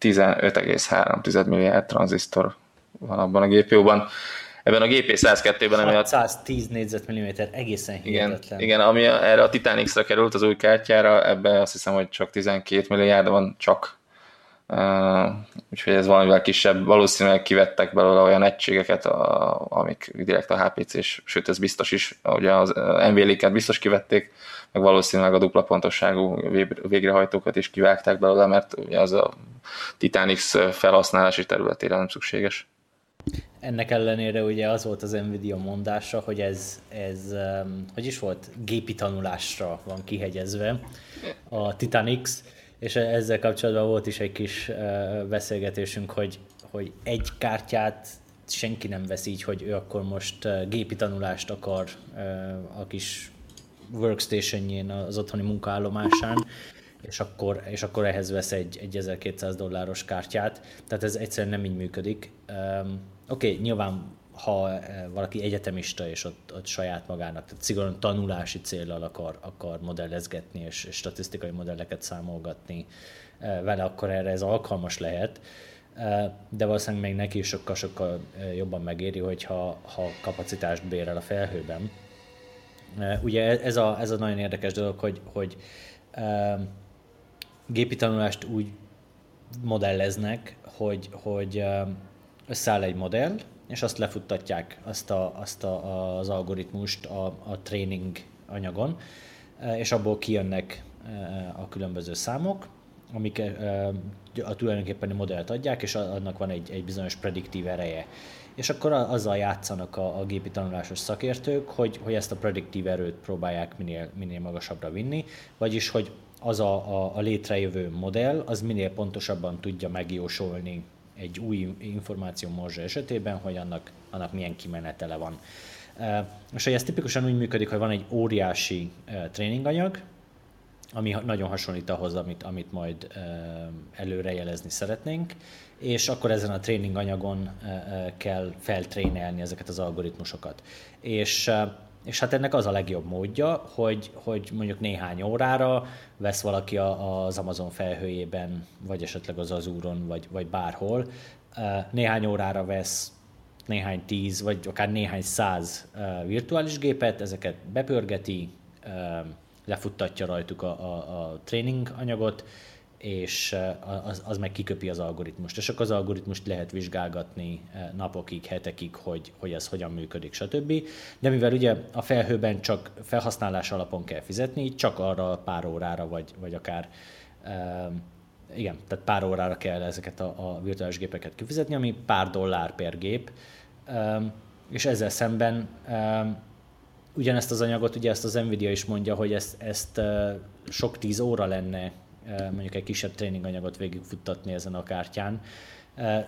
15,3 milliárd tranzisztor van abban a GPU-ban. Ebben a GP102-ben, ami a... 110 négyzetmilliméter, egészen hihetetlen. Igen, igen, ami erre a Titan X-re került az új kártyára, ebben azt hiszem, hogy csak 12 milliárd van, csak Úgyhogy ez valamivel kisebb, valószínűleg kivettek belőle olyan egységeket, a, amik direkt a HPC-s, sőt ez biztos is, ugye az nvl biztos kivették, meg valószínűleg a dupla pontosságú végrehajtókat is kivágták belőle, mert ugye az a Titanic felhasználási területére nem szükséges. Ennek ellenére ugye az volt az Nvidia mondása, hogy ez, ez hogy is volt, gépi tanulásra van kihegyezve a Titanic, és ezzel kapcsolatban volt is egy kis beszélgetésünk, hogy, hogy egy kártyát senki nem vesz így, hogy ő akkor most gépi tanulást akar a kis workstation az otthoni munkaállomásán, és akkor, és akkor ehhez vesz egy, egy 1200 dolláros kártyát. Tehát ez egyszerűen nem így működik. Um, Oké, okay, nyilván ha eh, valaki egyetemista és ott, ott saját magának, tehát szigorúan tanulási célral akar, akar modellezgetni és, statisztikai modelleket számolgatni eh, vele, akkor erre ez alkalmas lehet, eh, de valószínűleg még neki is sokkal-sokkal jobban megéri, hogyha ha kapacitást bérel a felhőben. Ugye ez a, ez a nagyon érdekes dolog, hogy, hogy gépi tanulást úgy modelleznek, hogy, hogy összeáll egy modell, és azt lefuttatják, azt, a, azt a, az algoritmust a, a training anyagon, e, és abból kijönnek e, a különböző számok, amik e, a tulajdonképpen a modellt adják, és annak van egy, egy bizonyos prediktív ereje. És akkor azzal játszanak a, a gépi tanulásos szakértők, hogy, hogy ezt a prediktív erőt próbálják minél, minél magasabbra vinni, vagyis hogy az a, a, a létrejövő modell, az minél pontosabban tudja megjósolni egy új információ morzsa esetében, hogy annak, annak milyen kimenetele van. És ez tipikusan úgy működik, hogy van egy óriási tréninganyag, ami nagyon hasonlít ahhoz, amit, amit majd előrejelezni szeretnénk, és akkor ezen a tréning anyagon kell feltrénelni ezeket az algoritmusokat. És és hát ennek az a legjobb módja, hogy, hogy mondjuk néhány órára vesz valaki az Amazon felhőjében, vagy esetleg az Azuron, vagy, vagy bárhol, néhány órára vesz néhány tíz, vagy akár néhány száz virtuális gépet, ezeket bepörgeti, lefuttatja rajtuk a, a, a tréning anyagot, és az, az meg kiköpi az algoritmust. És akkor az algoritmust lehet vizsgálgatni napokig, hetekig, hogy, hogy ez hogyan működik, stb. De mivel ugye a felhőben csak felhasználás alapon kell fizetni, csak arra pár órára, vagy, vagy akár igen, tehát pár órára kell ezeket a, a virtuális gépeket kifizetni, ami pár dollár per gép, és ezzel szemben ugyanezt az anyagot, ugye ezt az Nvidia is mondja, hogy ezt, ezt sok tíz óra lenne mondjuk egy kisebb tréninganyagot végigfuttatni ezen a kártyán,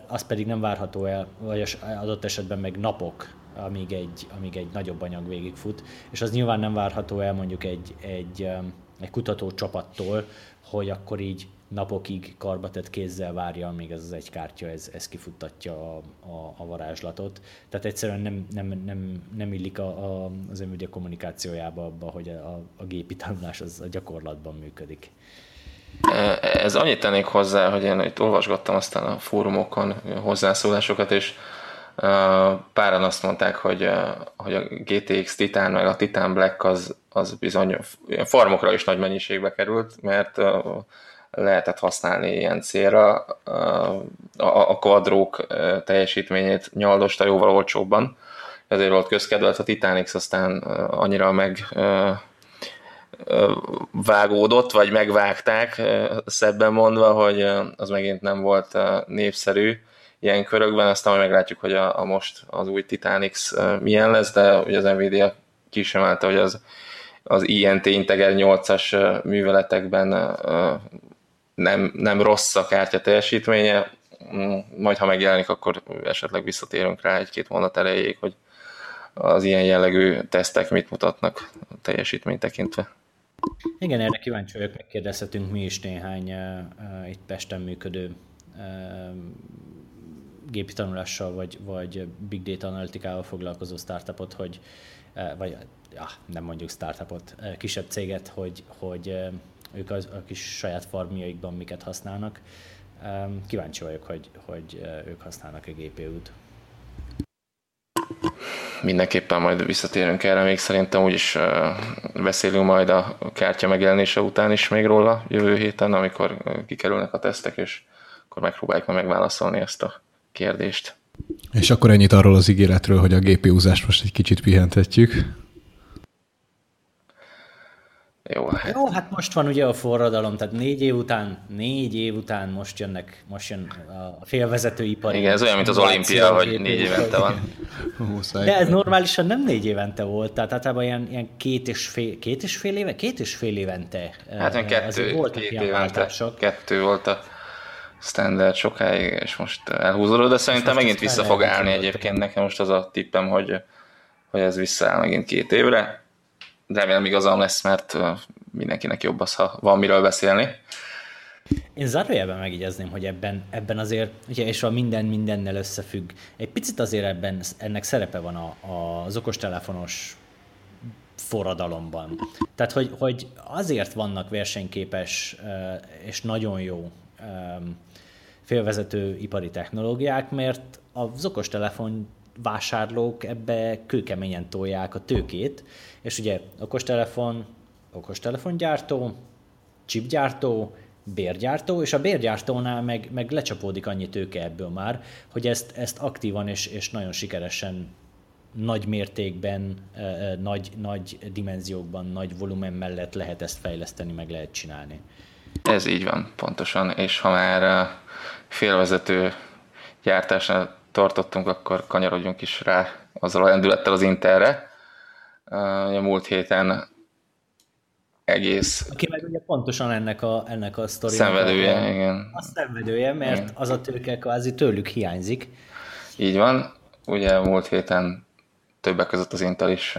az pedig nem várható el, vagy adott esetben meg napok, amíg egy, amíg egy nagyobb anyag végigfut, és az nyilván nem várható el mondjuk egy, egy, egy kutató csapattól, hogy akkor így napokig karbatett kézzel várja, amíg ez az egy kártya, ez, ez kifuttatja a, a, a varázslatot. Tehát egyszerűen nem, nem, nem, nem illik a, a, az Nvidia kommunikációjába abba, hogy a, a gépi tanulás az a gyakorlatban működik. Ez annyit tennék hozzá, hogy én itt olvasgattam aztán a fórumokon hozzászólásokat, és páran azt mondták, hogy, hogy a GTX Titan meg a Titan Black az, az bizony farmokra is nagy mennyiségbe került, mert lehetett használni ilyen célra. A, quadrók teljesítményét nyaldosta jóval olcsóbban, ezért volt közkedvelt a Titanic, aztán annyira meg vágódott, vagy megvágták, szebben mondva, hogy az megint nem volt népszerű ilyen körökben, aztán majd meglátjuk, hogy a, a most az új Titanic milyen lesz, de ugye az Nvidia kisemelte, hogy az, az INT Integer 8-as műveletekben nem, nem rossz a kártya teljesítménye, mm, majd ha megjelenik, akkor esetleg visszatérünk rá egy-két mondat elejéig, hogy az ilyen jellegű tesztek mit mutatnak a teljesítmény tekintve. Igen, erre kíváncsi vagyok, megkérdezhetünk mi is néhány uh, itt Pesten működő uh, gépi tanulással vagy, vagy big data analitikával foglalkozó startupot, hogy uh, vagy ja, nem mondjuk startupot, uh, kisebb céget, hogy, hogy uh, ők az, a kis saját farmjaikban miket használnak. Um, kíváncsi vagyok, hogy, hogy ők használnak a GPU-t mindenképpen majd visszatérünk erre, még szerintem úgyis beszélünk majd a kártya megjelenése után is még róla jövő héten, amikor kikerülnek a tesztek, és akkor megpróbáljuk meg megválaszolni ezt a kérdést. És akkor ennyit arról az ígéretről, hogy a GPU-zást most egy kicsit pihentetjük. Jó hát. Jó, hát most van ugye a forradalom, tehát négy év után, négy év után most jönnek, most jön a félvezetőipar. Igen, ez olyan, mint az olimpia, hogy négy évente van. De ez normálisan nem négy évente volt, tehát általában ilyen, ilyen két, és fél, két és fél éve, két és fél évente. Hát olyan kettő, két évente, kettő volt a standard sokáig, és most elhúzódott, de szerintem megint vissza fog állni egyébként. Nekem most az a tippem, hogy, hogy ez visszaáll megint két évre remélem igazam lesz, mert mindenkinek jobb az, ha van miről beszélni. Én zárójelben megjegyezném, hogy ebben, ebben azért, ugye, és a minden mindennel összefügg, egy picit azért ebben ennek szerepe van a, a, az okostelefonos forradalomban. Tehát, hogy, hogy azért vannak versenyképes és nagyon jó félvezető ipari technológiák, mert az okostelefon vásárlók ebbe kőkeményen tolják a tőkét, és ugye okostelefon, okostelefongyártó, chipgyártó, bérgyártó, és a bérgyártónál meg, meg lecsapódik annyi tőke ebből már, hogy ezt, ezt aktívan és, és nagyon sikeresen nagy mértékben, nagy, nagy dimenziókban, nagy volumen mellett lehet ezt fejleszteni, meg lehet csinálni. Ez így van, pontosan, és ha már félvezető gyártásnál tartottunk, akkor kanyarodjunk is rá azzal a lendülettel az Interre. A múlt héten egész... Aki meg ugye pontosan ennek a, ennek a sztorinak Szenvedője, a, igen. A szenvedője, mert igen. az a tőke kvázi tőlük hiányzik. Így van. Ugye múlt héten többek között az Intel is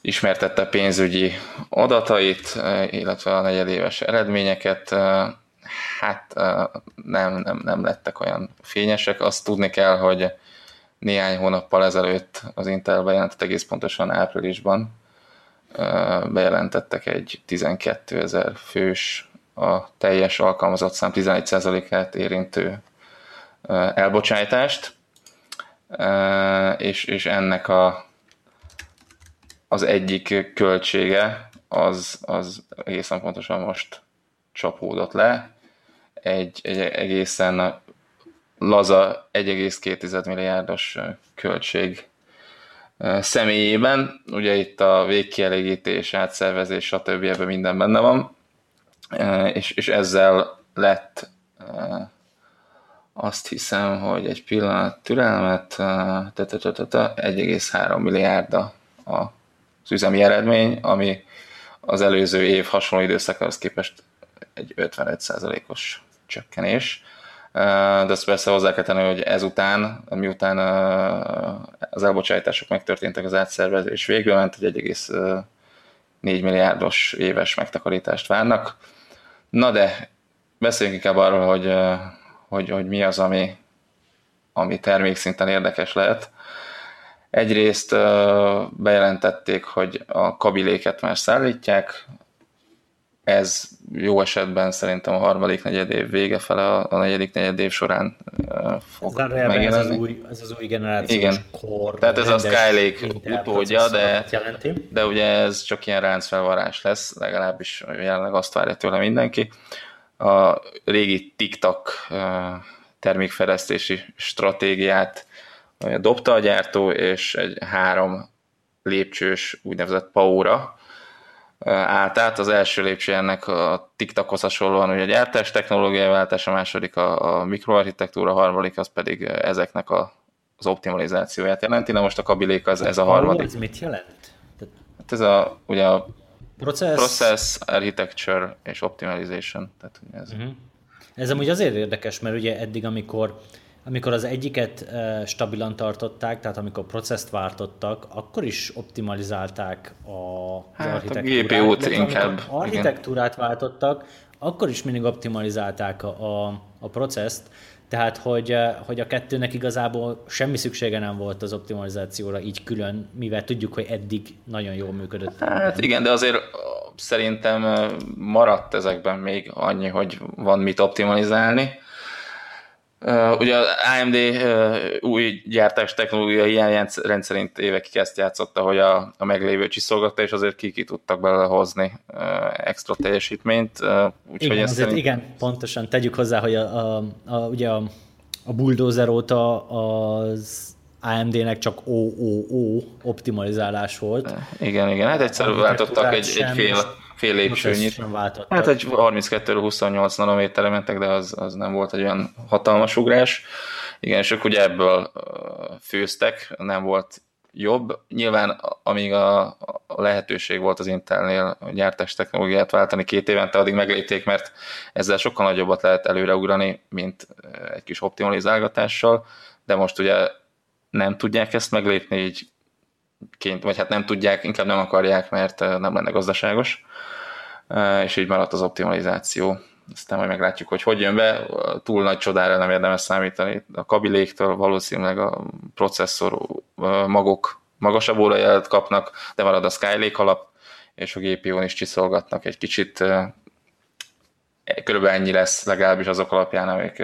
ismertette pénzügyi adatait, illetve a negyedéves eredményeket. Hát nem, nem, nem lettek olyan fényesek. Azt tudni kell, hogy néhány hónappal ezelőtt az Intel bejelentett egész pontosan áprilisban, bejelentettek egy 12 ezer fős a teljes alkalmazott szám 11%-át érintő elbocsájtást, és, és ennek a, az egyik költsége az, az egészen pontosan most csapódott le. Egy, egy egészen laza 1,2 milliárdos költség személyében. Ugye itt a végkielégítés, átszervezés, stb. ebben minden benne van, és, és ezzel lett azt hiszem, hogy egy pillanat türelmet, 1,3 milliárd az üzemi eredmény, ami az előző év hasonló időszakához képest egy 55%-os csökkenés. De azt persze hozzá kell tenni, hogy ezután, miután az elbocsátások megtörténtek, az átszervezés végül ment, egy 1,4 milliárdos éves megtakarítást várnak. Na de beszéljünk inkább arról, hogy, hogy, hogy mi az, ami, ami termékszinten érdekes lehet. Egyrészt bejelentették, hogy a kabiléket már szállítják, ez jó esetben szerintem a harmadik negyed év vége fele, a, negyedik negyed év során fog megjelenni. Ez az új, ez az új generációs Igen. kor. Tehát ez a Skylake utódja, de, de ugye ez csak ilyen ráncfelvarás lesz, legalábbis jelenleg azt várja tőle mindenki. A régi TikTok termékfejlesztési stratégiát dobta a gyártó, és egy három lépcsős úgynevezett PAO-ra, állt át. Az első lépcső ennek a TikTokhoz hasonlóan ugye a gyártás technológiai váltás, a második a, a mikroarchitektúra, a harmadik az pedig ezeknek a, az optimalizációját jelenti. Na most a kabilék az ez a harmadik. Ez mit jelent? Hát ez a, ugye a process, process architecture és optimization. Tehát, ugye ez. Uh-huh. ez amúgy azért érdekes, mert ugye eddig, amikor amikor az egyiket stabilan tartották, tehát amikor processzt váltottak, akkor is optimalizálták a, az hát architektúrát. A GPU-t inkább. architektúrát igen. váltottak, akkor is mindig optimalizálták a, a, a processzt, tehát, hogy, hogy a kettőnek igazából semmi szüksége nem volt az optimalizációra így külön, mivel tudjuk, hogy eddig nagyon jól működött. Hát igen, de azért szerintem maradt ezekben még annyi, hogy van mit optimalizálni. Uh, ugye az AMD uh, új gyártás technológia hiány rendszerint évekig ezt játszotta, hogy a, a meglévő csiszolgatta, és azért ki, ki tudtak belőle hozni uh, extra teljesítményt. Uh, igen, azért szerint... igen, pontosan tegyük hozzá, hogy a, a, a, ugye a, a Bulldozer óta az AMD-nek csak OOO optimalizálás volt. Igen, igen, hát egyszer váltottak egy, egy fél, fél lépcsőnyit. Hát egy 32-28 nanométerre mentek, de az, az nem volt egy olyan hatalmas ugrás. Igen, és ők ugye ebből főztek, nem volt jobb. Nyilván amíg a, a lehetőség volt az Intelnél gyártás technológiát váltani két évente, addig meglépték, mert ezzel sokkal nagyobbat lehet előreugrani, mint egy kis optimalizálgatással, de most ugye nem tudják ezt meglépni, így ként, vagy hát nem tudják, inkább nem akarják, mert nem lenne gazdaságos, és így maradt az optimalizáció. Aztán majd meglátjuk, hogy hogy jön be. Túl nagy csodára nem érdemes számítani. A kabiléktől valószínűleg a processzor magok magasabb órajelet kapnak, de marad a Skylake alap, és a GPU-n is csiszolgatnak egy kicsit körülbelül ennyi lesz legalábbis azok alapján, amik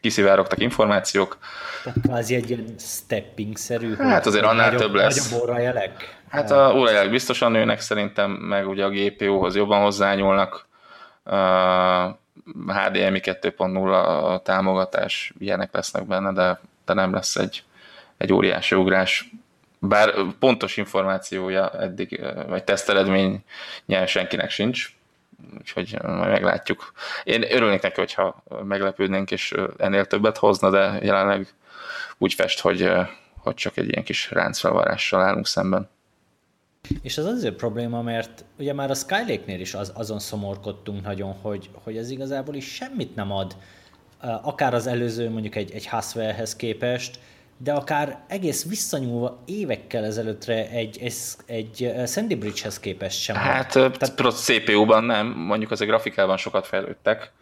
kiszivárogtak információk. Tehát kvázi egy ilyen stepping-szerű. Hát azért annál nagyobb, több lesz. Nagyobb órajelek? Hát a órajelek biztosan nőnek szerintem, meg ugye a GPU-hoz jobban hozzányúlnak. HDMI 2.0 támogatás, ilyenek lesznek benne, de, de nem lesz egy, egy óriási ugrás. Bár pontos információja eddig, vagy teszteredmény senkinek sincs, úgyhogy majd meglátjuk. Én örülnék neki, hogyha meglepődnénk, és ennél többet hozna, de jelenleg úgy fest, hogy, hogy csak egy ilyen kis ráncfelvarással állunk szemben. És ez azért probléma, mert ugye már a Skylake-nél is az, azon szomorkodtunk nagyon, hogy, hogy ez igazából is semmit nem ad, akár az előző mondjuk egy, egy Haswellhez képest, de akár egész visszanyúlva évekkel ezelőttre egy, egy, egy Sandy Bridge-hez képest sem. Hát Tehát, CPU-ban nem, mondjuk az a grafikában sokat fejlődtek.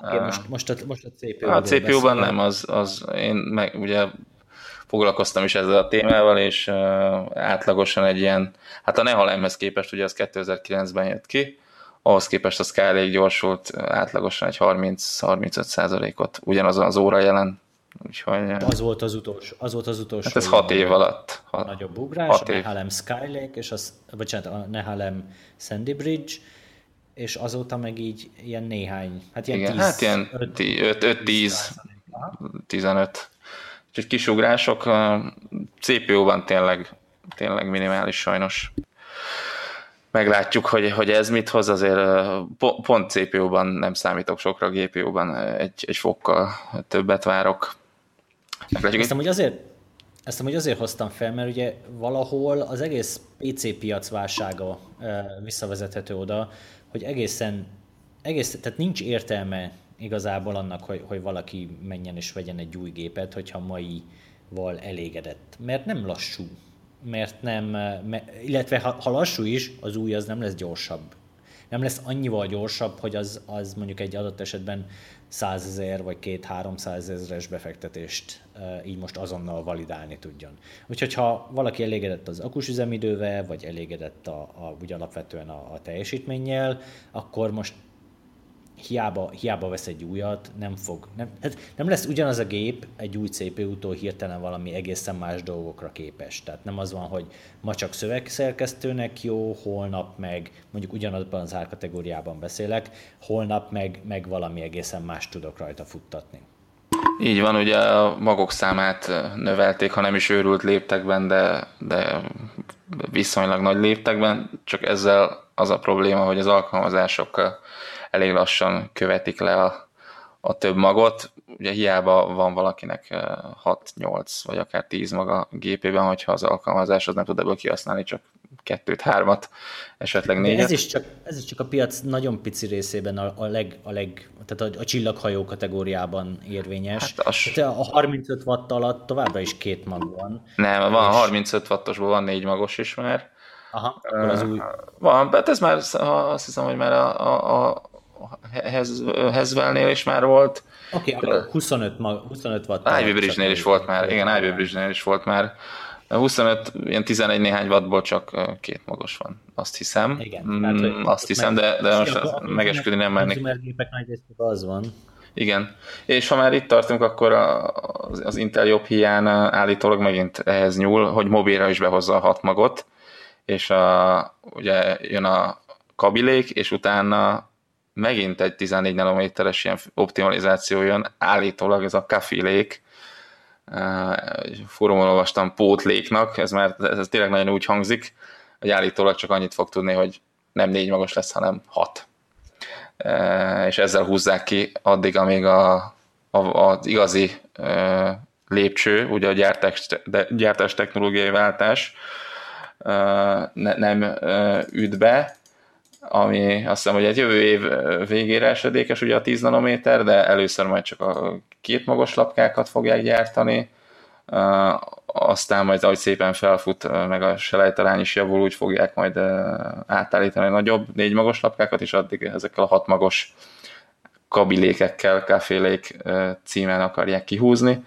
Okay, most, most, a, most a CPU-ban. A CPU-ban nem, az, az én meg ugye foglalkoztam is ezzel a témával, és uh, átlagosan egy ilyen, hát a Nehalemhez képest, ugye az 2009-ben jött ki, ahhoz képest a Skylake gyorsult átlagosan egy 30-35 százalékot, ugyanazon az óra jelen. Úgyhogy, az volt az utolsó. Az volt az utolsó. Hát ez hat év alatt. Hat, nagyobb ugrás, a Nehalem Skylake, és az, bocsánat, a Nehalem Sandy Bridge, és azóta meg így ilyen néhány, hát ilyen Igen, 10, hát ilyen 5-10, 15 Úgyhogy kisugrások, CPU-ban tényleg, tényleg minimális sajnos. Meglátjuk, hogy, hogy ez mit hoz, azért pont CPU-ban nem számítok sokra, GPU-ban egy, egy fokkal többet várok. Ezt hogy azért, ezt hogy azért hoztam fel, mert ugye valahol az egész PC piac válsága visszavezethető oda, hogy egészen, egész, tehát nincs értelme igazából annak, hogy, hogy valaki menjen és vegyen egy új gépet, hogyha maival elégedett. Mert nem lassú. Mert nem, illetve ha, ha lassú is, az új az nem lesz gyorsabb. Nem lesz annyival gyorsabb, hogy az, az mondjuk egy adott esetben 100 ezer vagy két 300 ezeres befektetést így most azonnal validálni tudjon. Úgyhogy ha valaki elégedett az akus üzemidővel, vagy elégedett a, a, úgy alapvetően a, a teljesítménnyel, akkor most hiába, hiába vesz egy újat, nem fog, nem, hát nem lesz ugyanaz a gép egy új CPU-tól hirtelen valami egészen más dolgokra képes. Tehát nem az van, hogy ma csak szövegszerkesztőnek jó, holnap meg, mondjuk ugyanazban az árkategóriában beszélek, holnap meg, meg valami egészen más tudok rajta futtatni. Így van, ugye a magok számát növelték, ha nem is őrült léptekben, de, de viszonylag nagy léptekben, csak ezzel az a probléma, hogy az alkalmazások elég lassan követik le a, a több magot. Ugye hiába van valakinek 6-8 vagy akár 10 maga gépében, hogyha az alkalmazás az nem tud ebből kihasználni, csak kettőt, hármat, esetleg négyet. ez is csak, ez is csak a piac nagyon pici részében a, a, leg, a, leg, tehát a, a csillaghajó kategóriában érvényes. Hát az... tehát a 35 watt alatt továbbra is két mag van. Nem, van és... 35 wattosból van négy magos is már. Aha, akkor az új. Van, de hát ez már azt hiszem, hogy már a, a, a Hezvelnél is már volt. Oké, okay, akkor 25, 25 watt. Ivy Bridge-nél is volt már, igen, Ivy Bridge-nél is volt már. 25, ilyen 11 néhány wattból csak két magas van, azt hiszem. Igen, mm, tehát, azt hiszem, de, de most megesküdni nem mennék. az van. Igen, és ha már itt tartunk, akkor az Intel jobb hiány állítólag megint ehhez nyúl, hogy mobilra is behozza a hat magot, és a, ugye jön a kabilék, és utána megint egy 14 nanométeres ilyen optimalizáció jön, állítólag ez a kafilék, fórumon olvastam pótléknak, ez már ez tényleg nagyon úgy hangzik, hogy állítólag csak annyit fog tudni, hogy nem négy magas lesz, hanem hat. És ezzel húzzák ki addig, amíg a, a, az igazi lépcső, ugye a gyártás, gyártás technológiai váltás ne, nem üt be, ami azt hiszem, hogy egy jövő év végére esedékes ugye a 10 nanométer, de először majd csak a két magos lapkákat fogják gyártani, aztán majd, ahogy szépen felfut, meg a selejtalány is javul, úgy fogják majd átállítani a nagyobb négy magos lapkákat, és addig ezekkel a hat magos kabilékekkel, kafélék címen akarják kihúzni.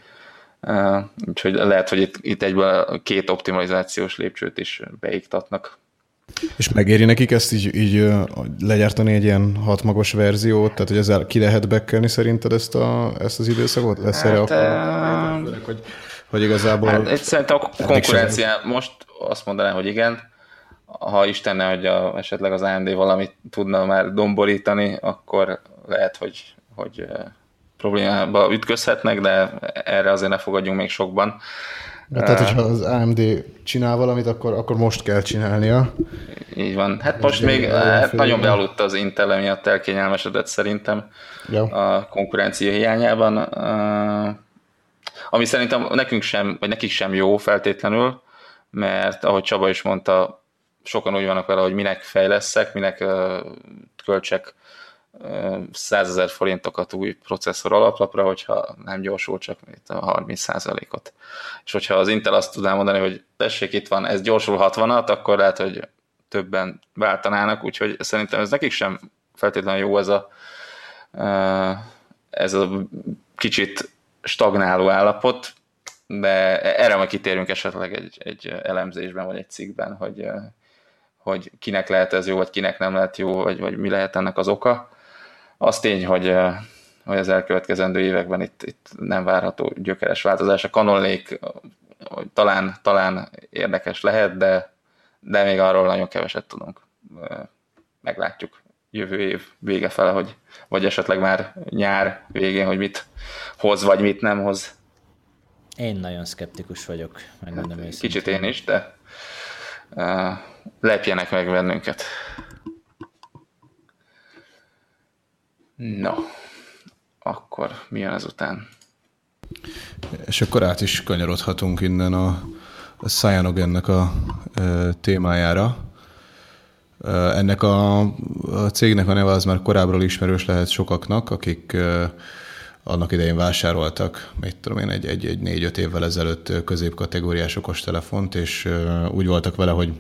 Úgyhogy lehet, hogy itt, itt egyből két optimalizációs lépcsőt is beiktatnak. És megéri nekik ezt így, így legyártani egy ilyen hatmagos verziót, tehát hogy ezzel ki lehet bekkelni szerinted ezt, a, ezt az időszakot? Lesz hát, erre a... Uh, hogy, hogy igazából... Hát, szerintem a konkurencia, most azt mondanám, hogy igen, ha Istenne, hogy a, esetleg az AMD valamit tudna már domborítani, akkor lehet, hogy, hogy problémába ütközhetnek, de erre azért ne fogadjunk még sokban. Ja, tehát, hogyha az AMD csinál valamit, akkor, akkor most kell csinálnia. Így van. Hát most még hát nagyon bealudt az Intel, emiatt elkényelmesedett szerintem ja. a konkurencia hiányában. Ami szerintem nekünk sem, vagy nekik sem jó feltétlenül, mert ahogy Csaba is mondta, sokan úgy vannak vele, hogy minek fejleszek, minek költsek 100 ezer forintokat új processzor alaplapra, hogyha nem gyorsul csak itt a 30%-ot. És hogyha az Intel azt tudná mondani, hogy tessék, itt van, ez gyorsul 60-at, akkor lehet, hogy többen váltanának, úgyhogy szerintem ez nekik sem feltétlenül jó ez a, ez a kicsit stagnáló állapot, de erre majd kitérünk esetleg egy, egy elemzésben, vagy egy cikkben, hogy, hogy kinek lehet ez jó, vagy kinek nem lehet jó, vagy, vagy mi lehet ennek az oka. Az tény, hogy, hogy az elkövetkezendő években itt, itt nem várható gyökeres változás. A kanonlék talán, talán érdekes lehet, de, de még arról nagyon keveset tudunk. Meglátjuk jövő év vége fele, hogy, vagy esetleg már nyár végén, hogy mit hoz, vagy mit nem hoz. Én nagyon szkeptikus vagyok, megmondom hát, Kicsit én is, de uh, lepjenek meg bennünket. No, akkor mi jön ezután? És akkor át is kanyarodhatunk innen a, a Cyanogennek a e, témájára. Ennek a, a cégnek a neve az már korábbról ismerős lehet sokaknak, akik e, annak idején vásároltak, mit tudom én, egy, egy, egy négy-öt évvel ezelőtt középkategóriás okostelefont, és úgy voltak vele, hogy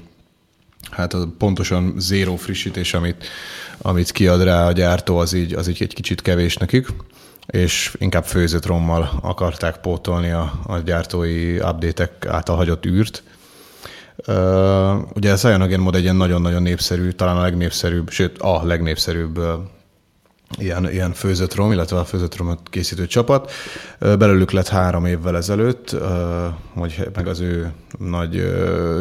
hát a pontosan zéró frissítés, amit, amit kiad rá a gyártó, az így, az így egy kicsit kevés nekik, és inkább főzött rommal akarták pótolni a, a gyártói update-ek által hagyott űrt. Uh, ugye a Cyanogen mod egy ilyen nagyon-nagyon népszerű, talán a legnépszerűbb, sőt a legnépszerűbb ilyen, ilyen főzött rom, illetve a főzött romot készítő csapat. Belőlük lett három évvel ezelőtt, hogy meg az ő nagy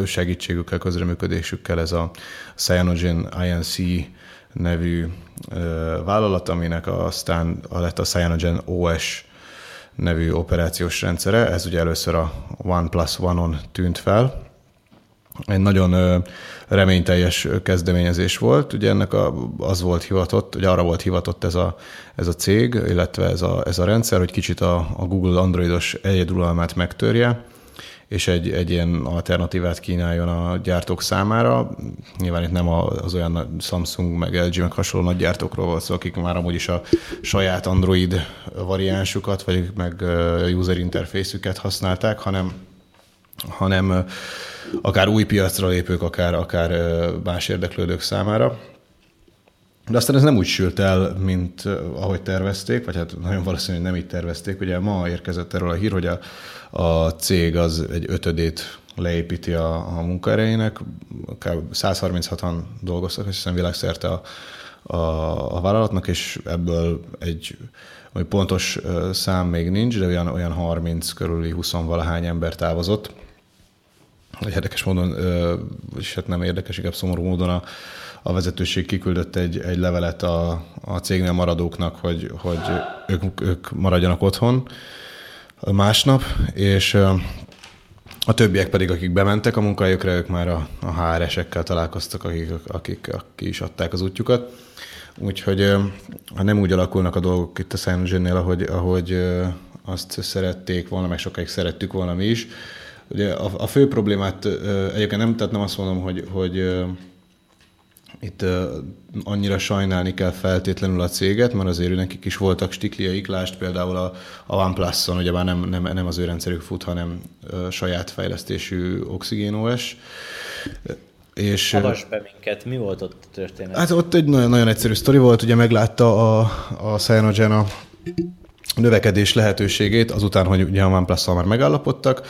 segítségükkel, közreműködésükkel ez a Cyanogen INC nevű vállalat, aminek aztán lett a Cyanogen OS nevű operációs rendszere. Ez ugye először a OnePlus One-on tűnt fel, egy nagyon reményteljes kezdeményezés volt. Ugye ennek a, az volt hivatott, ugye arra volt hivatott ez a, ez a cég, illetve ez a, ez a rendszer, hogy kicsit a, a Google Androidos egyedülalmát megtörje, és egy, egy ilyen alternatívát kínáljon a gyártók számára. Nyilván itt nem az olyan Samsung, meg LG, meg hasonló nagy gyártókról volt szó, akik már amúgy is a saját Android variánsukat, vagy meg user interfészüket használták, hanem, hanem akár új piacra lépők, akár, akár más érdeklődők számára. De aztán ez nem úgy sült el, mint ahogy tervezték, vagy hát nagyon valószínű, hogy nem így tervezték. Ugye ma érkezett erről a hír, hogy a, a cég az egy ötödét leépíti a, a munkaerejének, akár 136-an dolgoztak, és hiszem világszerte a, a, a vállalatnak, és ebből egy hogy pontos szám még nincs, de olyan, olyan 30 körüli 20 valahány ember távozott érdekes módon, és hát nem érdekes, inkább szomorú módon a, a vezetőség kiküldött egy, egy levelet a, a cégnél maradóknak, hogy, hogy ők, ők maradjanak otthon másnap, és a többiek pedig, akik bementek a munkahelyükre, ők már a, a HR-esekkel találkoztak, akik, akik, akik is adták az útjukat. Úgyhogy ha nem úgy alakulnak a dolgok itt a San ahogy, ahogy azt szerették volna, meg sokáig szerettük volna mi is, Ugye a, a fő problémát egyébként nem, tehát nem azt mondom, hogy, hogy itt annyira sajnálni kell feltétlenül a céget, mert azért nekik is voltak stikliaik, lást például a, a OnePlus-on, ugye már nem, nem, nem az ő rendszerük fut, hanem saját fejlesztésű OxygenOS. És, Havas be minket, mi volt ott a történet? Hát ott egy nagyon, nagyon egyszerű sztori volt, ugye meglátta a, a Cyanogen a növekedés lehetőségét, azután, hogy ugye a oneplus már megállapodtak,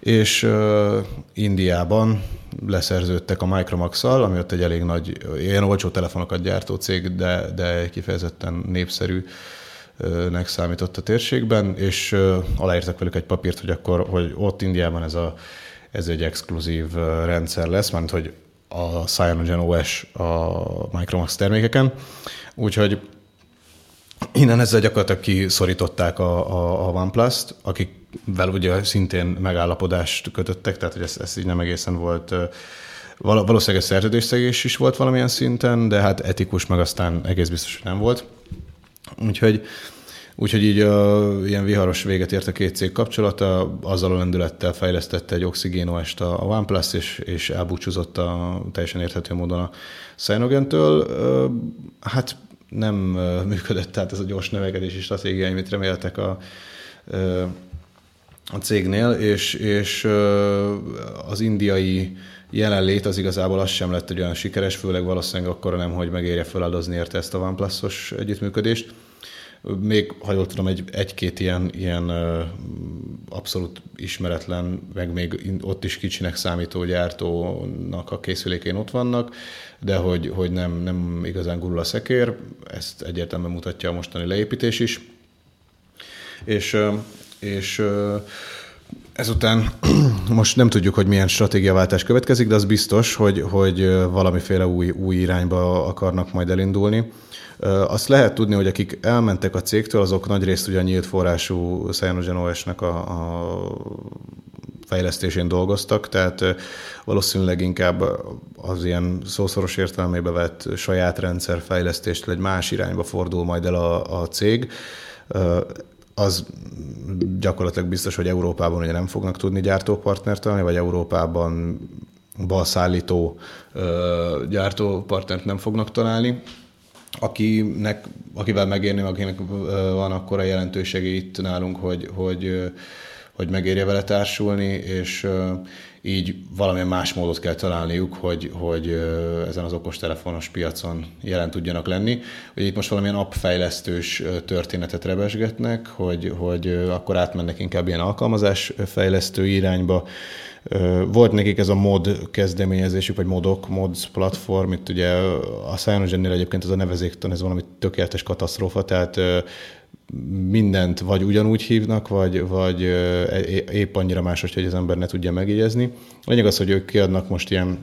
és uh, Indiában leszerződtek a Micromax-szal, ami ott egy elég nagy, ilyen olcsó telefonokat gyártó cég, de, de kifejezetten népszerű nek számított a térségben, és uh, aláírtak velük egy papírt, hogy akkor, hogy ott Indiában ez, a, ez egy exkluzív rendszer lesz, mert hogy a Cyanogen OS a Micromax termékeken, úgyhogy Innen ezzel gyakorlatilag kiszorították a, a, a OnePlus-t, akikvel ugye szintén megállapodást kötöttek, tehát hogy ez, ez így nem egészen volt valószínűleg szerződésszegés is volt valamilyen szinten, de hát etikus meg aztán egész biztos, hogy nem volt. Úgyhogy, Úgyhogy így uh, ilyen viharos véget ért a két cég kapcsolata, azzal a lendülettel fejlesztette egy oxigénoest a OnePlus, és, és elbúcsúzott a teljesen érthető módon a Cyanogen-től. Hát nem működött tehát ez a gyors növekedési stratégia, amit reméltek a, a cégnél, és, és az indiai jelenlét az igazából az sem lett egy olyan sikeres, főleg valószínűleg akkor nem, hogy megérje feláldozni érte ezt a OnePlus-os együttműködést. Még, ha jól tudom, egy, egy-két ilyen, ilyen abszolút ismeretlen, meg még ott is kicsinek számító gyártónak a készülékén ott vannak, de hogy, hogy nem, nem igazán gurul a szekér, ezt egyértelműen mutatja a mostani leépítés is. És, és Ezután most nem tudjuk, hogy milyen stratégiaváltás következik, de az biztos, hogy, hogy valamiféle új, új irányba akarnak majd elindulni. Azt lehet tudni, hogy akik elmentek a cégtől, azok nagyrészt ugye a nyílt forrású Cyanogen OS-nek a, a fejlesztésén dolgoztak, tehát valószínűleg inkább az ilyen szószoros értelmébe vett saját rendszerfejlesztést egy más irányba fordul majd el a, a cég. Az gyakorlatilag biztos, hogy Európában ugye nem fognak tudni gyártópartnert találni, vagy Európában balszállító gyártópartnert nem fognak találni, akinek, akivel megérni, akinek van akkor a jelentősége itt nálunk, hogy, hogy, hogy megérje vele társulni, és így valamilyen más módot kell találniuk, hogy, hogy ezen az okostelefonos piacon jelen tudjanak lenni. Ugye itt most valamilyen appfejlesztős történetet rebesgetnek, hogy, hogy akkor átmennek inkább ilyen alkalmazásfejlesztő irányba, volt nekik ez a mod kezdeményezésük, vagy modok, mods platform, itt ugye a Cyanogen-nél egyébként ez a nevezéktan, ez valami tökéletes katasztrófa, tehát mindent vagy ugyanúgy hívnak, vagy, vagy épp annyira más, hogy az ember ne tudja megjegyezni. Lényeg az, hogy ők kiadnak most ilyen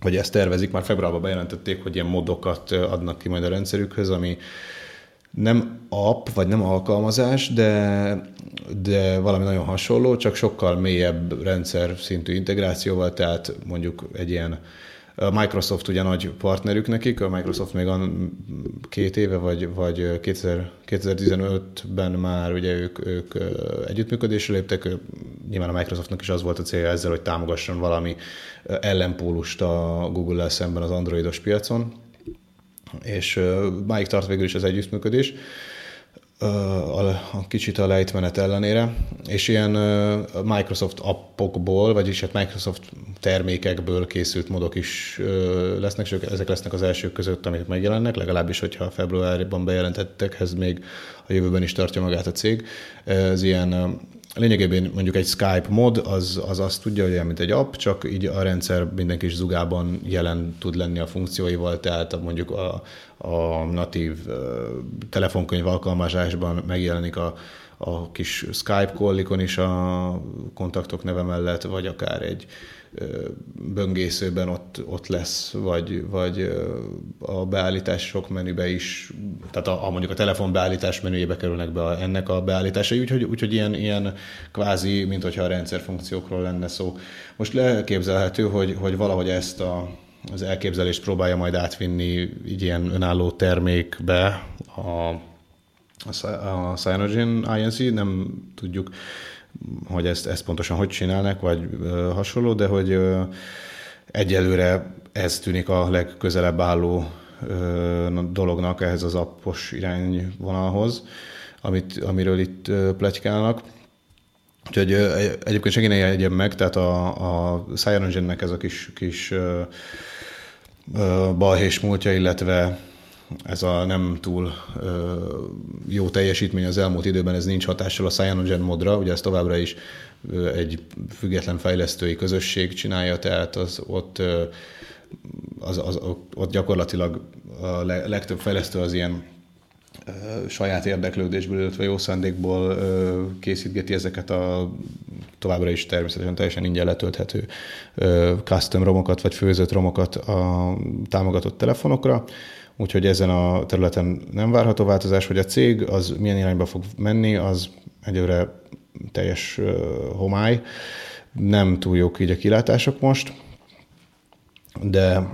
vagy ezt tervezik, már februárban bejelentették, hogy ilyen modokat adnak ki majd a rendszerükhöz, ami nem app, vagy nem alkalmazás, de, de valami nagyon hasonló, csak sokkal mélyebb rendszer szintű integrációval, tehát mondjuk egy ilyen a Microsoft ugye nagy partnerük nekik, a Microsoft még két éve, vagy, vagy 2015-ben már ugye ők, ők együttműködésre léptek, nyilván a Microsoftnak is az volt a célja ezzel, hogy támogasson valami ellenpólust a Google-el szemben az androidos piacon, és máig tart végül is az együttműködés a, a kicsit a lejtmenet ellenére, és ilyen Microsoft appokból, vagyis hát Microsoft termékekből készült modok is lesznek, és ezek lesznek az elsők között, amik megjelennek, legalábbis, hogyha februárban bejelentettek, ez még a jövőben is tartja magát a cég. Ez ilyen Lényegében mondjuk egy Skype mod az, az azt tudja, hogy olyan, mint egy app, csak így a rendszer minden kis zugában jelen tud lenni a funkcióival, tehát mondjuk a, a natív telefonkönyv alkalmazásban megjelenik a, a kis Skype kollikon is a kontaktok neve mellett, vagy akár egy böngészőben ott, ott lesz, vagy, vagy a beállítások menübe is, tehát a, a mondjuk a telefon beállítás menüjébe kerülnek be a, ennek a beállításai, úgyhogy, úgyhogy ilyen, ilyen kvázi, mint hogyha a rendszer funkciókról lenne szó. Most leképzelhető, hogy, hogy valahogy ezt a, az elképzelést próbálja majd átvinni így ilyen önálló termékbe a, a, Cyanogen INC, nem tudjuk hogy ezt, ezt pontosan hogy csinálnak, vagy ö, hasonló, de hogy ö, egyelőre ez tűnik a legközelebb álló ö, dolognak ehhez az appos irányvonalhoz, amit, amiről itt pletykálnak. Úgyhogy egyébként senki ne meg, tehát a, a CyanogenNek ez a kis, kis ö, ö, balhés múltja, illetve ez a nem túl ö, jó teljesítmény az elmúlt időben, ez nincs hatással a Cyanogen modra, ugye ez továbbra is ö, egy független fejlesztői közösség csinálja, tehát az ott, ö, az, az, ott gyakorlatilag a legtöbb fejlesztő az ilyen saját érdeklődésből, illetve jó szándékból készítgeti ezeket a továbbra is természetesen teljesen ingyen letölthető custom romokat, vagy főzött romokat a támogatott telefonokra úgyhogy ezen a területen nem várható változás, hogy a cég az milyen irányba fog menni, az egyőre teljes homály. Nem túl jók így a kilátások most, de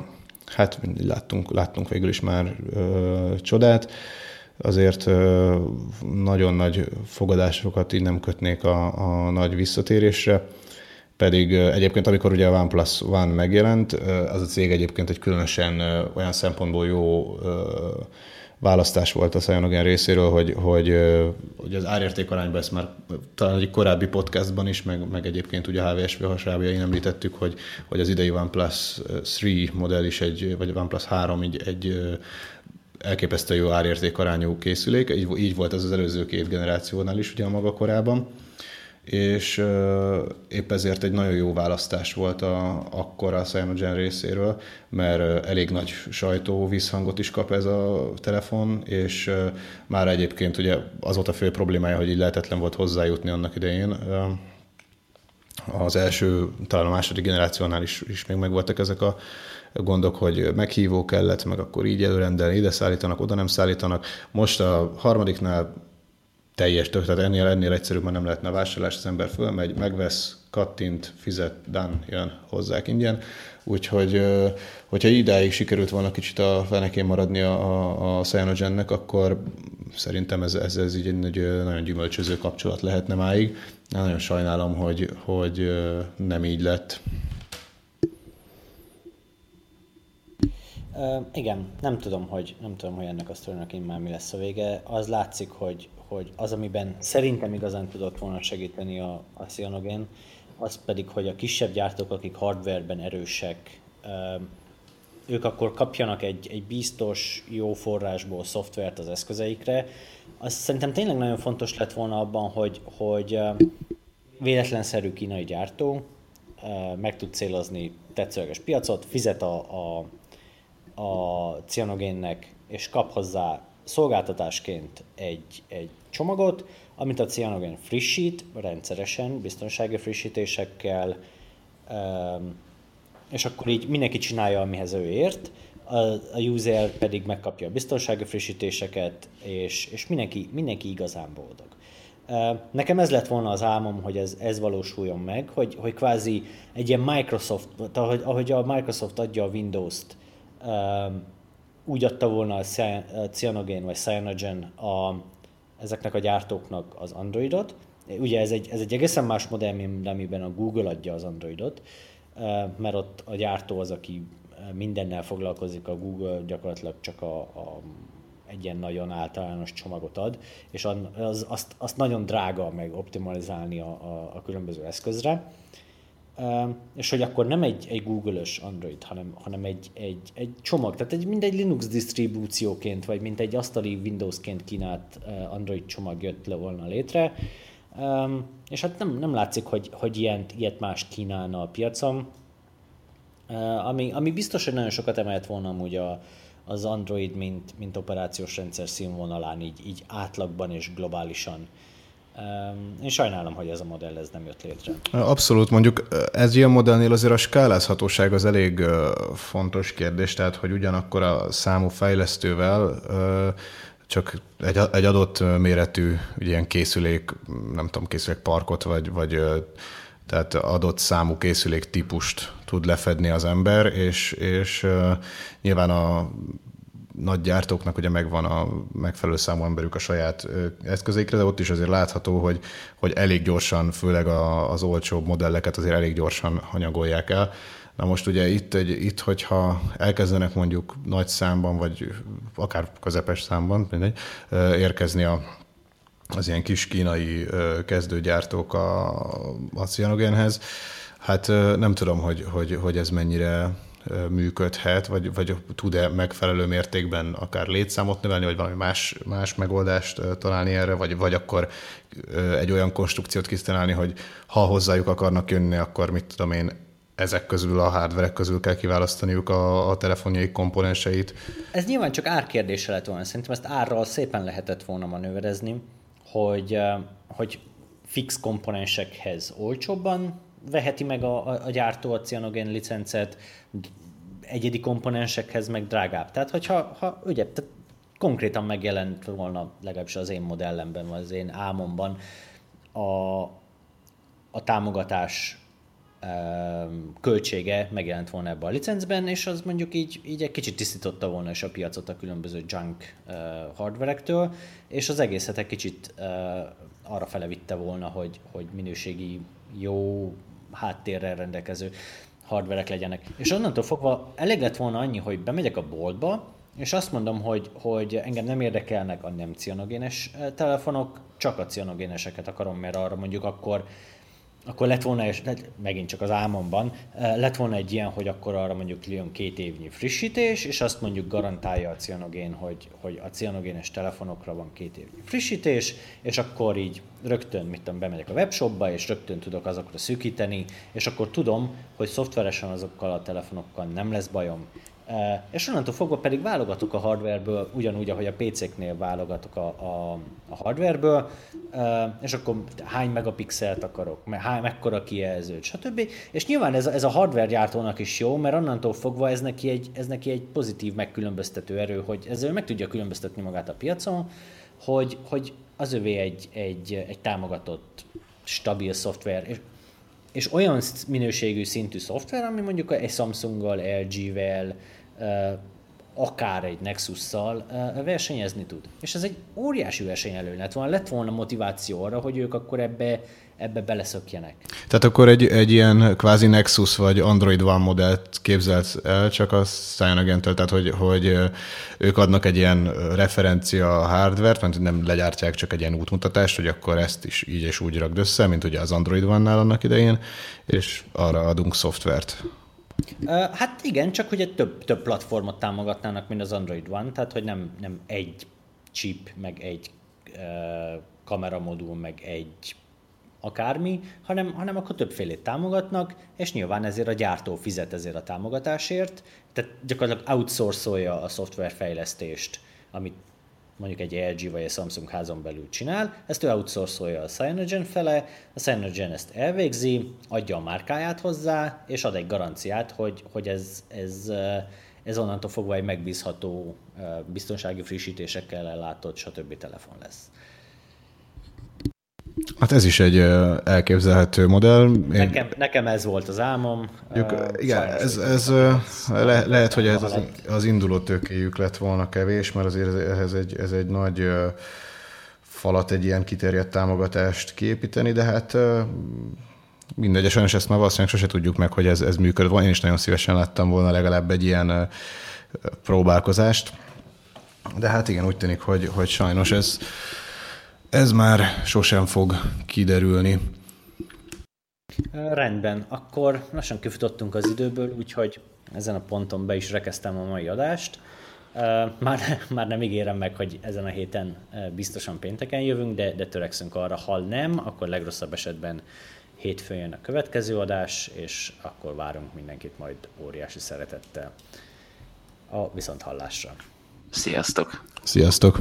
hát láttunk, láttunk végül is már ö, csodát. Azért nagyon nagy fogadásokat így nem kötnék a, a nagy visszatérésre. Pedig egyébként, amikor ugye a OnePlus One megjelent, az a cég egyébként egy különösen olyan szempontból jó választás volt a Cyanogen részéről, hogy, hogy, hogy az árérték arányban ezt már talán egy korábbi podcastban is, meg, meg egyébként ugye a HVSV hasábjain említettük, hogy, hogy az idei OnePlus 3 modell is egy, vagy OnePlus 3 egy, egy elképesztő jó árértékarányú készülék, így, így volt ez az előző két generációnál is ugye a maga korában és épp ezért egy nagyon jó választás volt a, akkor a Cyanogen részéről, mert elég nagy sajtó visszhangot is kap ez a telefon, és már egyébként ugye az volt a fő problémája, hogy így lehetetlen volt hozzájutni annak idején. Az első, talán a második generációnál is, is még megvoltak ezek a gondok, hogy meghívó kellett, meg akkor így előrendelni, ide szállítanak, oda nem szállítanak. Most a harmadiknál teljes tök, tehát ennél, ennél egyszerűbb már nem lehetne a vásárlás, az ember fölmegy, megvesz, kattint, fizet, done, jön hozzák ingyen. Úgyhogy, hogyha idáig sikerült volna kicsit a fenekén maradni a, a, a Cyanogennek, akkor szerintem ez, ez, ez így egy nagyon gyümölcsöző kapcsolat lehetne máig. Nagyon sajnálom, hogy, hogy nem így lett. Uh, igen, nem tudom, hogy, nem tudom, hogy ennek a sztorinak már mi lesz a vége. Az látszik, hogy, hogy az, amiben szerintem igazán tudott volna segíteni a, a Cyanogen, az pedig, hogy a kisebb gyártók, akik hardwareben erősek, uh, ők akkor kapjanak egy, egy biztos, jó forrásból szoftvert az eszközeikre. Az szerintem tényleg nagyon fontos lett volna abban, hogy, hogy uh, véletlenszerű kínai gyártó meg tud célozni tetszőleges piacot, fizet a, a a cianogénnek, és kap hozzá szolgáltatásként egy, egy csomagot, amit a cianogen frissít rendszeresen, biztonsági frissítésekkel, és akkor így mindenki csinálja, amihez ő ért, a, user pedig megkapja a biztonsági frissítéseket, és, és mindenki, mindenki igazán boldog. Nekem ez lett volna az álmom, hogy ez, ez valósuljon meg, hogy, hogy kvázi egy ilyen Microsoft, ahogy, ahogy a Microsoft adja a Windows-t úgy adta volna a Cyanogen vagy Cyanogen a, ezeknek a gyártóknak az Androidot. Ugye ez egy, ez egy egészen más modell, mint amiben a Google adja az Androidot, mert ott a gyártó az, aki mindennel foglalkozik, a Google gyakorlatilag csak a, a egy ilyen nagyon általános csomagot ad, és az, azt, azt nagyon drága meg optimalizálni a, a, a különböző eszközre és hogy akkor nem egy, egy Google-ös Android, hanem, hanem egy, egy, egy csomag, tehát egy, mint egy Linux disztribúcióként, vagy mint egy asztali Windowsként kínált Android csomag jött le volna létre, és hát nem, nem látszik, hogy, hogy ilyen, ilyet más kínálna a piacon, ami, ami biztos, hogy nagyon sokat emelt volna amúgy a, az Android, mint, mint operációs rendszer színvonalán, így, így átlagban és globálisan. Én sajnálom, hogy ez a modell ez nem jött létre. Abszolút, mondjuk ez ilyen modellnél azért a skálázhatóság az elég fontos kérdés, tehát hogy ugyanakkor a számú fejlesztővel csak egy, egy adott méretű ilyen készülék, nem tudom, készülék parkot, vagy, vagy tehát adott számú készülék típust tud lefedni az ember, és, és nyilván a nagy gyártóknak ugye megvan a megfelelő számú emberük a saját eszközékre, de ott is azért látható, hogy, hogy elég gyorsan, főleg a, az olcsóbb modelleket azért elég gyorsan hanyagolják el. Na most ugye itt, egy, itt, hogyha elkezdenek mondjuk nagy számban, vagy akár közepes számban, mindegy, érkezni a, az ilyen kis kínai kezdőgyártók a, a cianogenhez, hát nem tudom, hogy, hogy, hogy ez mennyire működhet, vagy, vagy tud-e megfelelő mértékben akár létszámot növelni, vagy valami más, más megoldást találni erre, vagy, vagy akkor egy olyan konstrukciót kisztalálni, hogy ha hozzájuk akarnak jönni, akkor mit tudom én, ezek közül, a hardverek közül kell kiválasztaniuk a, a telefonjaik komponenseit. Ez nyilván csak árkérdése lett volna. Szerintem ezt árral szépen lehetett volna manőverezni, hogy, hogy fix komponensekhez olcsóbban veheti meg a, a, a gyártó a cianogen licencet, egyedi komponensekhez meg drágább. Tehát, hogyha ha, ugye, tehát konkrétan megjelent volna legalábbis az én modellemben, vagy az én álmomban a, a támogatás költsége megjelent volna ebbe a licencben, és az mondjuk így, így egy kicsit tisztította volna is a piacot a különböző junk hardverektől, és az egészet egy kicsit arra fele vitte volna, hogy, hogy minőségi, jó háttérrel rendelkező hardverek legyenek. És onnantól fogva elég lett volna annyi, hogy bemegyek a boltba, és azt mondom, hogy, hogy engem nem érdekelnek a nem cianogénes telefonok, csak a cianogéneseket akarom, mert arra mondjuk akkor akkor lett volna, és megint csak az álmomban, lett volna egy ilyen, hogy akkor arra mondjuk jön két évnyi frissítés, és azt mondjuk garantálja a cianogén, hogy, hogy a cianogénes telefonokra van két évnyi frissítés, és akkor így rögtön, mit tudom, bemegyek a webshopba, és rögtön tudok azokra szűkíteni, és akkor tudom, hogy szoftveresen azokkal a telefonokkal nem lesz bajom, és onnantól fogva pedig válogatok a hardwareből, ugyanúgy, ahogy a PC-knél válogatok a, a, a hardwareből, és akkor hány megapixelt akarok, hány, mekkora kijelzőt, stb. És nyilván ez, ez a hardware gyártónak is jó, mert onnantól fogva ez neki egy, ez neki egy pozitív megkülönböztető erő, hogy ezzel meg tudja különböztetni magát a piacon, hogy, hogy az övé egy, egy, egy támogatott, stabil szoftver, és és olyan minőségű szintű szoftver, ami mondjuk egy Samsunggal, LG-vel, akár egy Nexus-szal versenyezni tud. És ez egy óriási versenyelő lett volna, lett volna motiváció arra, hogy ők akkor ebbe, ebbe beleszökjenek. Tehát akkor egy, egy ilyen kvázi Nexus vagy Android One modellt képzelsz el, csak a Cyanogen-től, tehát hogy, hogy ők adnak egy ilyen referencia hardware-t, mert nem legyártják csak egy ilyen útmutatást, hogy akkor ezt is így és úgy rakd össze, mint ugye az Android One-nál annak idején, és arra adunk szoftvert. Hát igen, csak ugye több, több platformot támogatnának, mint az Android One, tehát hogy nem, nem egy chip, meg egy uh, kameramodul, meg egy akármi, hanem, hanem akkor többfélét támogatnak, és nyilván ezért a gyártó fizet ezért a támogatásért, tehát gyakorlatilag outsourcolja a szoftverfejlesztést, amit mondjuk egy LG vagy egy Samsung házon belül csinál, ezt ő outsourcolja a Cyanogen fele, a Cyanogen ezt elvégzi, adja a márkáját hozzá, és ad egy garanciát, hogy, hogy ez, ez, ez onnantól fogva egy megbízható, biztonsági frissítésekkel ellátott, stb. telefon lesz. Hát ez is egy elképzelhető modell. Én... Nekem, nekem ez volt az álmom. Juk, uh, igen, ez, ez le, lehet, hogy ez az, az induló tőkéjük lett volna kevés, mert azért ez egy, ez egy nagy falat, egy ilyen kiterjedt támogatást kiépíteni, de hát mindegy, sajnos ezt már valószínűleg sose tudjuk meg, hogy ez, ez működött. Én is nagyon szívesen láttam volna legalább egy ilyen próbálkozást. De hát igen, úgy tűnik, hogy, hogy sajnos ez, ez már sosem fog kiderülni. Rendben, akkor lassan kifutottunk az időből, úgyhogy ezen a ponton be is rekeztem a mai adást. Már, már nem ígérem meg, hogy ezen a héten biztosan pénteken jövünk, de, de törekszünk arra, ha nem, akkor legrosszabb esetben hétfőn jön a következő adás, és akkor várunk mindenkit majd óriási szeretettel a viszonthallásra. Sziasztok! Sziasztok!